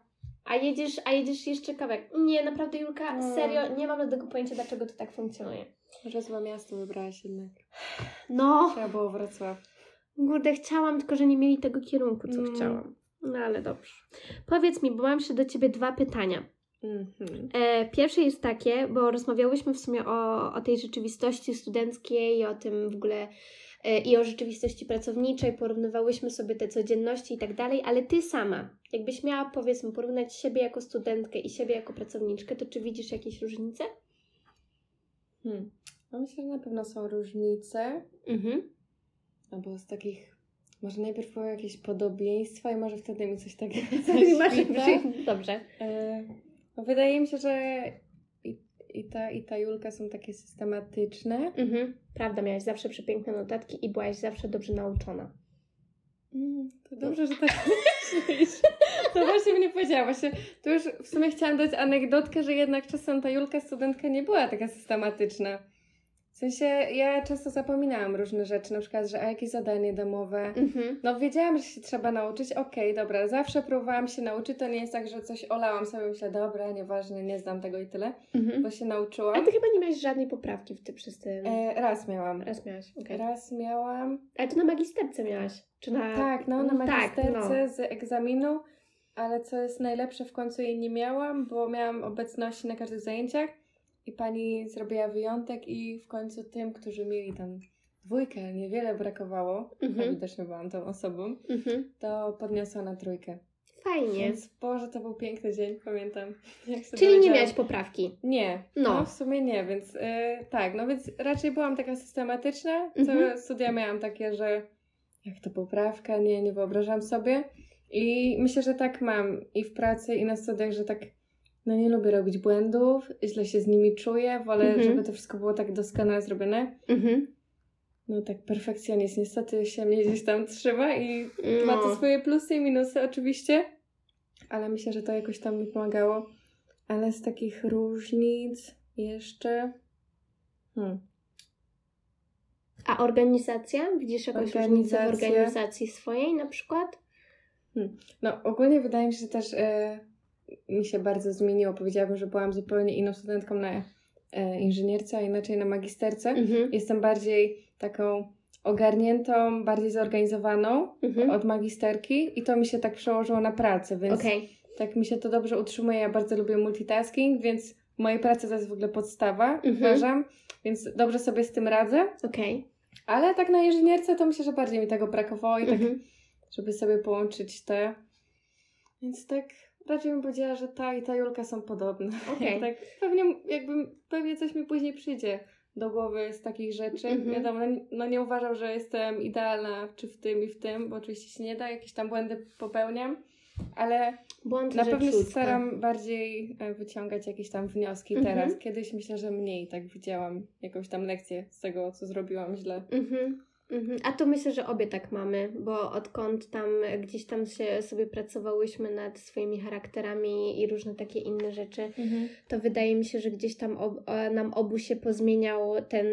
A jedziesz, a jedziesz jeszcze kawałek. Nie, naprawdę Julka, No. serio, nie mam żadnego pojęcia, dlaczego to tak funkcjonuje. Może złe miasto wybrałaś jednak. No, Trzeba było Wrocław. Kurde, chciałam, tylko że nie mieli tego kierunku, co Mm. chciałam. No ale dobrze. Powiedz mi, bo mam jeszcze do Ciebie dwa pytania. Mhm. E, pierwsze jest takie, bo rozmawiałyśmy w sumie o, o tej rzeczywistości studenckiej i o tym w ogóle i o rzeczywistości pracowniczej, porównywałyśmy sobie te codzienności i tak dalej, ale Ty sama, jakbyś miała powiedzmy porównać siebie jako studentkę i siebie jako pracowniczkę, to czy widzisz jakieś różnice? Hmm. No myślę, że na pewno są różnice. Mhm. Albo z takich... Może najpierw powiem jakieś podobieństwa i może wtedy mi coś takiego Masz- zaświta. Dobrze. E, no wydaje mi się, że i, ta i ta Julka są takie systematyczne. Mhm. Prawda, miałaś zawsze przepiękne notatki i byłaś zawsze dobrze nauczona. Mm, to dobrze, że tak myślisz. To właśnie mnie powiedziała. Właśnie, to już w sumie chciałam dać anegdotkę, że jednak czasem ta Julka studentka nie była taka systematyczna. W sensie ja często zapominałam różne rzeczy, na przykład, że a jakieś zadanie domowe. Mhm. No wiedziałam, że się trzeba nauczyć, okej, okay, dobra, zawsze próbowałam się nauczyć, to nie jest tak, że coś olałam sobie, myślę, dobra, nieważne, nie znam tego i tyle, mhm. bo się nauczyłam. A ty chyba nie miałaś żadnej poprawki w ty przez tym. E, raz miałam. Raz miałaś, okay. Raz miałam. Ale to na magisterce miałaś? Czy na... Tak, no na magisterce tak, no. z egzaminu, ale co jest najlepsze, w końcu jej nie miałam, bo miałam obecności na każdych zajęciach i pani zrobiła wyjątek i w końcu tym, którzy mieli tam dwójkę, niewiele brakowało, mhm. a widocznie byłam tą osobą, mhm. to podniosła na trójkę. Fajnie. Więc Boże, to był piękny dzień, pamiętam. Czyli nie miałaś poprawki? Nie. No. no w sumie nie, więc yy, tak, no więc raczej byłam taka systematyczna. Co mhm. studia miałam takie, że jak to poprawka, nie, nie wyobrażam sobie. I myślę, że tak mam i w pracy, i na studiach, że tak no nie lubię robić błędów, źle się z nimi czuję, wolę, mhm. żeby to wszystko było tak doskonale zrobione. Mhm. No tak, perfekcjonizm niestety się mnie gdzieś tam trzyma i no. ma to swoje plusy i minusy oczywiście, ale myślę, że to jakoś tam mi pomagało. Ale z takich różnic jeszcze... Hmm. A organizacja? Widzisz jakąś różnicę w organizacji swojej na przykład? Hmm. No ogólnie wydaje mi się, że też... E, mi się bardzo zmieniło. Powiedziałabym, że byłam zupełnie inną studentką na e, inżynierce, a inaczej na magisterce. Mhm. Jestem bardziej taką ogarniętą, bardziej zorganizowaną mhm. od magisterki i to mi się tak przełożyło na pracę, więc okay. tak mi się to dobrze utrzymuje. Ja bardzo lubię multitasking, więc mojej pracy to jest w ogóle podstawa, mhm. uważam, więc dobrze sobie z tym radzę. Okay. Ale tak na inżynierce to myślę, że bardziej mi tego brakowało i tak, mhm. żeby sobie połączyć te. Więc tak Raczej bym powiedziała, że ta i ta Julka są podobne. Okay. tak, pewnie jakby pewnie coś mi później przyjdzie do głowy z takich rzeczy. Mm-hmm. Wiadomo, no, no, nie uważam, że jestem idealna czy w tym i w tym, bo oczywiście się nie da, jakieś tam błędy popełniam, ale Błąd na pewno się staram bardziej e, wyciągać jakieś tam wnioski mm-hmm. teraz. Kiedyś myślę, że mniej tak widziałam jakąś tam lekcję z tego, co zrobiłam źle. Mm-hmm. Mhm. A to myślę, że obie tak mamy, bo odkąd tam gdzieś tam się sobie pracowałyśmy nad swoimi charakterami i różne takie inne rzeczy, mhm. to wydaje mi się, że gdzieś tam ob, nam obu się pozmieniał ten,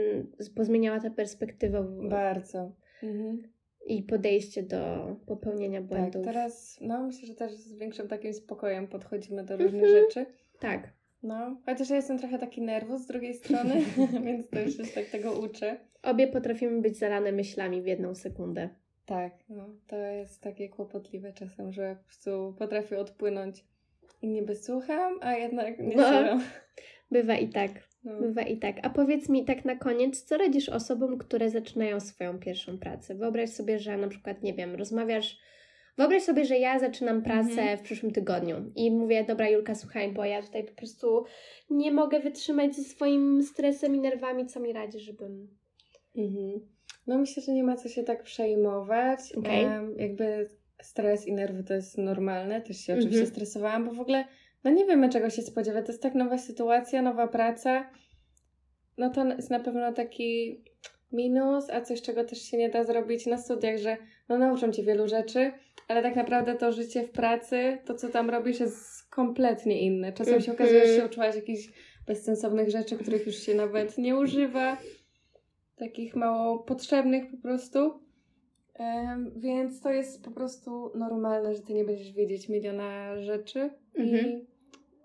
pozmieniała ta perspektywa. Bardzo. Mhm. I podejście do popełnienia tak, błędów. Tak, teraz no myślę, że też z większym takim spokojem podchodzimy do różnych mhm. rzeczy. Tak. No, chociaż ja jestem trochę taki nerwus z drugiej strony, więc to już tak tego uczę. Obie potrafimy być zalane myślami w jedną sekundę. Tak, no, to jest takie kłopotliwe czasem, że po prostu potrafię odpłynąć i niby słucham, a jednak nie no, słucham. Bywa i tak. No. Bywa i tak. A powiedz mi tak na koniec, co radzisz osobom, które zaczynają swoją pierwszą pracę? Wyobraź sobie, że na przykład, nie wiem, rozmawiasz Wyobraź sobie, że ja zaczynam pracę mhm. w przyszłym tygodniu i mówię, dobra Julka, słuchaj, bo ja tutaj po prostu nie mogę wytrzymać ze swoim stresem i nerwami, co mi radzi, żebym... Mhm. No myślę, że nie ma co się tak przejmować. Okay. Um, jakby stres i nerwy to jest normalne, też się oczywiście mhm. stresowałam, bo w ogóle no nie wiemy czego się spodziewać, to jest tak nowa sytuacja, nowa praca, no to jest na pewno taki minus, a coś czego też się nie da zrobić na studiach, że no nauczą Cię wielu rzeczy, ale tak naprawdę to życie w pracy, to co tam robisz jest kompletnie inne. Czasem się okazuje, że się mhm. uczyłaś jakichś bezsensownych rzeczy, których już się nawet nie używa, takich mało potrzebnych po prostu. Um, więc to jest po prostu normalne, że ty nie będziesz wiedzieć miliona rzeczy mhm. i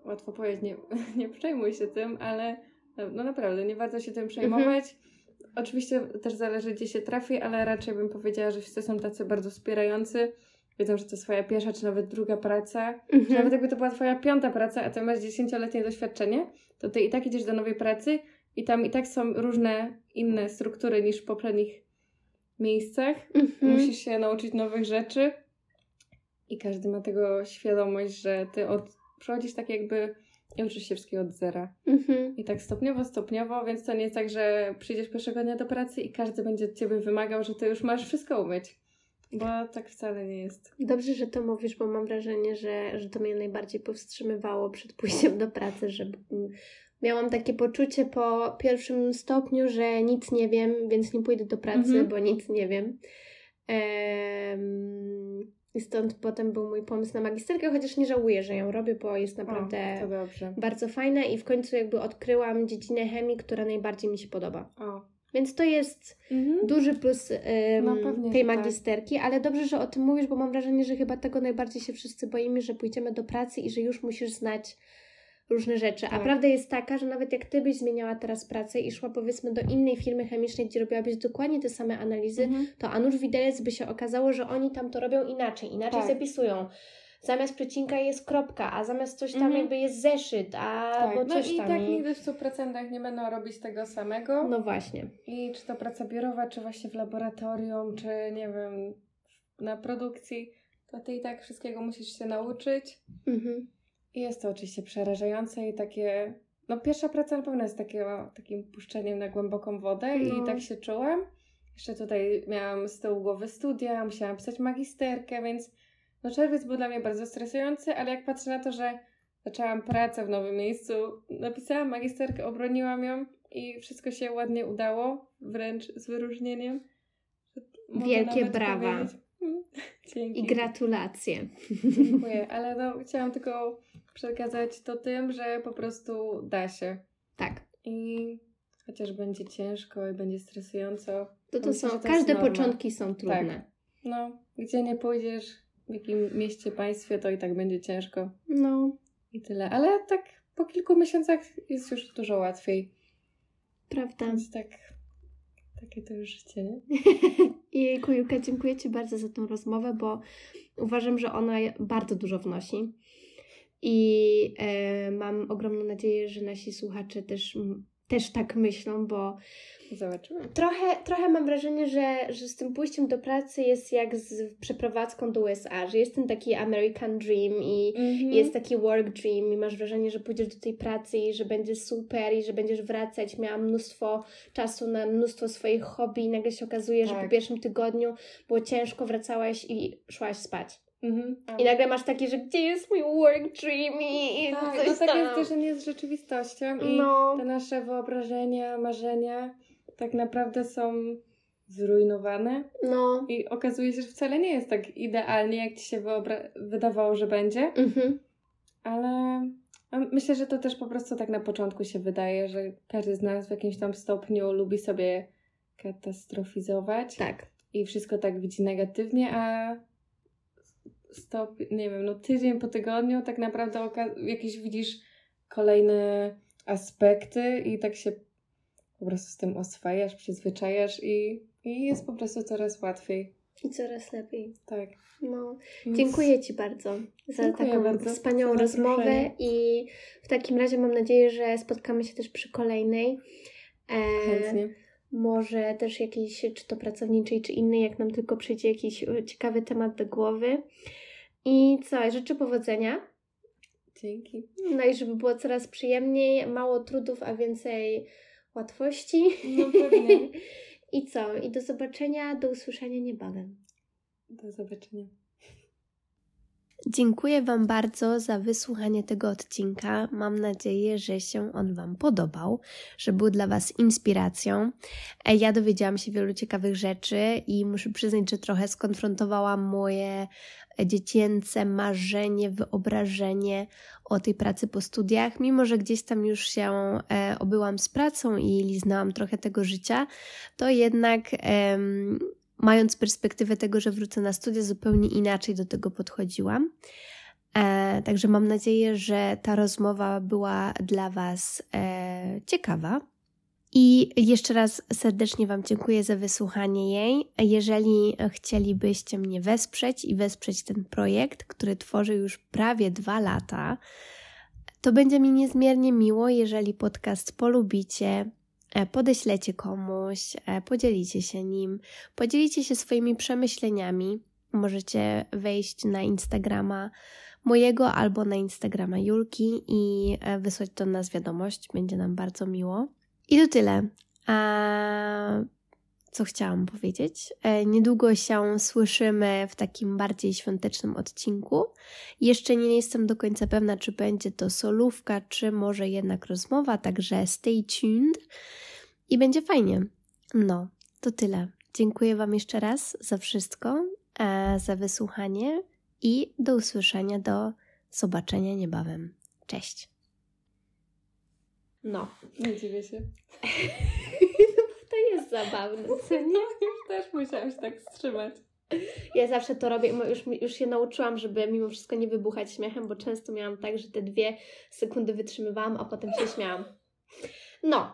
łatwo powiedzieć, nie, nie przejmuj się tym, ale no naprawdę, nie warto się tym przejmować. Mhm. Oczywiście też zależy, gdzie się trafi, ale raczej bym powiedziała, że wszyscy są tacy bardzo wspierający wiedzą, że to twoja pierwsza czy nawet druga praca, mhm. czy nawet jakby to była twoja piąta praca, a ty masz dziesięcioletnie doświadczenie, to ty i tak idziesz do nowej pracy i tam i tak są różne inne struktury niż w poprzednich miejscach. Mhm. Musisz się nauczyć nowych rzeczy i każdy ma tego świadomość, że ty od, przychodzisz tak jakby i uczysz się wszystkiego od zera. Mhm. I tak stopniowo, stopniowo, więc to nie jest tak, że przyjdziesz pierwszego dnia do pracy i każdy będzie od ciebie wymagał, że ty już masz wszystko umieć. Bo tak wcale nie jest. Dobrze, że to mówisz, bo mam wrażenie, że, że to mnie najbardziej powstrzymywało przed pójściem do pracy, żeby Miałam takie poczucie po pierwszym stopniu, że nic nie wiem, więc nie pójdę do pracy, mhm. bo nic nie wiem. I stąd potem był mój pomysł na magisterkę, chociaż nie żałuję, że ją robię, bo jest naprawdę o, bardzo fajna i w końcu jakby odkryłam dziedzinę chemii, która najbardziej mi się podoba. O. Więc to jest mhm. duży plus ym, no, tej tak. magisterki, tak. ale dobrze, że o tym mówisz, bo mam wrażenie, że chyba tego najbardziej się wszyscy boimy, że pójdziemy do pracy i że już musisz znać różne rzeczy. Tak. A prawda jest taka, że nawet jak ty byś zmieniała teraz pracę i szła powiedzmy do innej firmy chemicznej, gdzie robiłabyś dokładnie te same analizy, mhm. to a nuż widelec by się okazało, że oni tam to robią inaczej, inaczej tak. zapisują. Zamiast przecinka jest kropka, a zamiast coś tam mhm. jakby jest zeszyt, a tak. bo no coś i tam. tak nigdy w 100% nie będą robić tego samego. No właśnie. I czy to praca biurowa, czy właśnie w laboratorium, czy nie wiem, na produkcji, to ty i tak wszystkiego musisz się nauczyć. Mhm. I jest to oczywiście przerażające i takie. No, pierwsza praca na pewno jest takiego, takim puszczeniem na głęboką wodę no. i tak się czułam. Jeszcze tutaj miałam z tyłu głowy studia, musiałam pisać magisterkę, więc no czerwiec był dla mnie bardzo stresujący, ale jak patrzę na to, że zaczęłam pracę w nowym miejscu, napisałam magisterkę, obroniłam ją i wszystko się ładnie udało, wręcz z wyróżnieniem. Wielkie brawa. Dzięki. I gratulacje. Dziękuję, ale no, chciałam tylko przekazać to tym, że po prostu da się. Tak. I chociaż będzie ciężko i będzie stresująco. To to są, każde początki są trudne. Tak. No, gdzie nie pójdziesz, w jakim mieście, państwie, to i tak będzie ciężko. No. I tyle. Ale tak po kilku miesiącach jest już dużo łatwiej. Prawda. Więc tak, takie to już życie, nie? Jejku, dziękuję Ci bardzo za tą rozmowę, bo uważam, że ona bardzo dużo wnosi. I e, mam ogromną nadzieję, że nasi słuchacze też, też tak myślą, bo Zobaczymy. Trochę, trochę mam wrażenie, że, że z tym pójściem do pracy jest jak z przeprowadzką do USA, że jest ten taki American Dream i mm-hmm. jest taki work dream i masz wrażenie, że pójdziesz do tej pracy i że będzie super i że będziesz wracać. Miałam mnóstwo czasu na mnóstwo swoich hobby i nagle się okazuje, tak. że po tak. pierwszym tygodniu było ciężko, wracałaś i szłaś spać. Mhm. I nagle masz takie, że gdzie jest mój work dream i, tak, coś no tak jest też, że nie jest rzeczywistością i no. te nasze wyobrażenia, marzenia tak naprawdę są zrujnowane. No. I okazuje się, że wcale nie jest tak idealnie, jak ci się wyobra- wydawało, że będzie. Mhm. Ale myślę, że to też po prostu tak na początku się wydaje, że każdy z nas w jakimś tam stopniu lubi sobie katastrofizować. Tak. I wszystko tak widzi negatywnie, a stop, nie wiem, no tydzień po tygodniu tak naprawdę jakieś widzisz kolejne aspekty i tak się po prostu z tym oswajasz, przyzwyczajasz i, i jest po prostu coraz łatwiej. I coraz lepiej. Tak. No, dziękuję Ci bardzo za taką bardzo wspaniałą rozmowę i w takim razie mam nadzieję, że spotkamy się też przy kolejnej. E, Chętnie. Może też jakiejś, czy to pracowniczej, czy innej, jak nam tylko przyjdzie jakiś e, ciekawy temat do głowy. I co, życzę powodzenia. Dzięki. No i żeby było coraz przyjemniej, mało trudów, a więcej łatwości. No pewnie. I co? I do zobaczenia, do usłyszenia niebawem. Do zobaczenia. Dziękuję Wam bardzo za wysłuchanie tego odcinka. Mam nadzieję, że się on Wam podobał, że był dla Was inspiracją. E, ja dowiedziałam się wielu ciekawych rzeczy i muszę przyznać, że trochę skonfrontowałam moje dziecięce marzenie, wyobrażenie o tej pracy po studiach, mimo że gdzieś tam już się e, obyłam z pracą i liznałam trochę tego życia, to jednak mając perspektywę tego, że wrócę na studia, zupełnie inaczej do tego podchodziłam. E, także mam nadzieję, że ta rozmowa była dla Was e, ciekawa. I jeszcze raz serdecznie Wam dziękuję za wysłuchanie jej. Jeżeli chcielibyście mnie wesprzeć i wesprzeć ten projekt, który tworzy już prawie dwa lata, to będzie mi niezmiernie miło, jeżeli podcast polubicie, podeślecie komuś, e, podzielicie się nim, podzielicie się swoimi przemyśleniami. Możecie wejść na Instagrama mojego albo na Instagrama Julki i e, wysłać do nas wiadomość. Będzie nam bardzo miło. I to tyle. Co chciałam powiedzieć. E, niedługo się słyszymy w takim bardziej świątecznym odcinku. Jeszcze nie jestem do końca pewna, czy będzie to solówka, czy może jednak rozmowa, także stay tuned i będzie fajnie. No, to tyle. Dziękuję Wam jeszcze raz za wszystko, e, za wysłuchanie i do usłyszenia, do zobaczenia niebawem. Cześć. No. Nie dziwię się. zabawne, co nie? Już też musiałam się tak wstrzymać. Ja zawsze to robię, już, już się nauczyłam, żeby mimo wszystko nie wybuchać śmiechem, bo często miałam tak, że te dwie sekundy wytrzymywałam, a potem się śmiałam. No,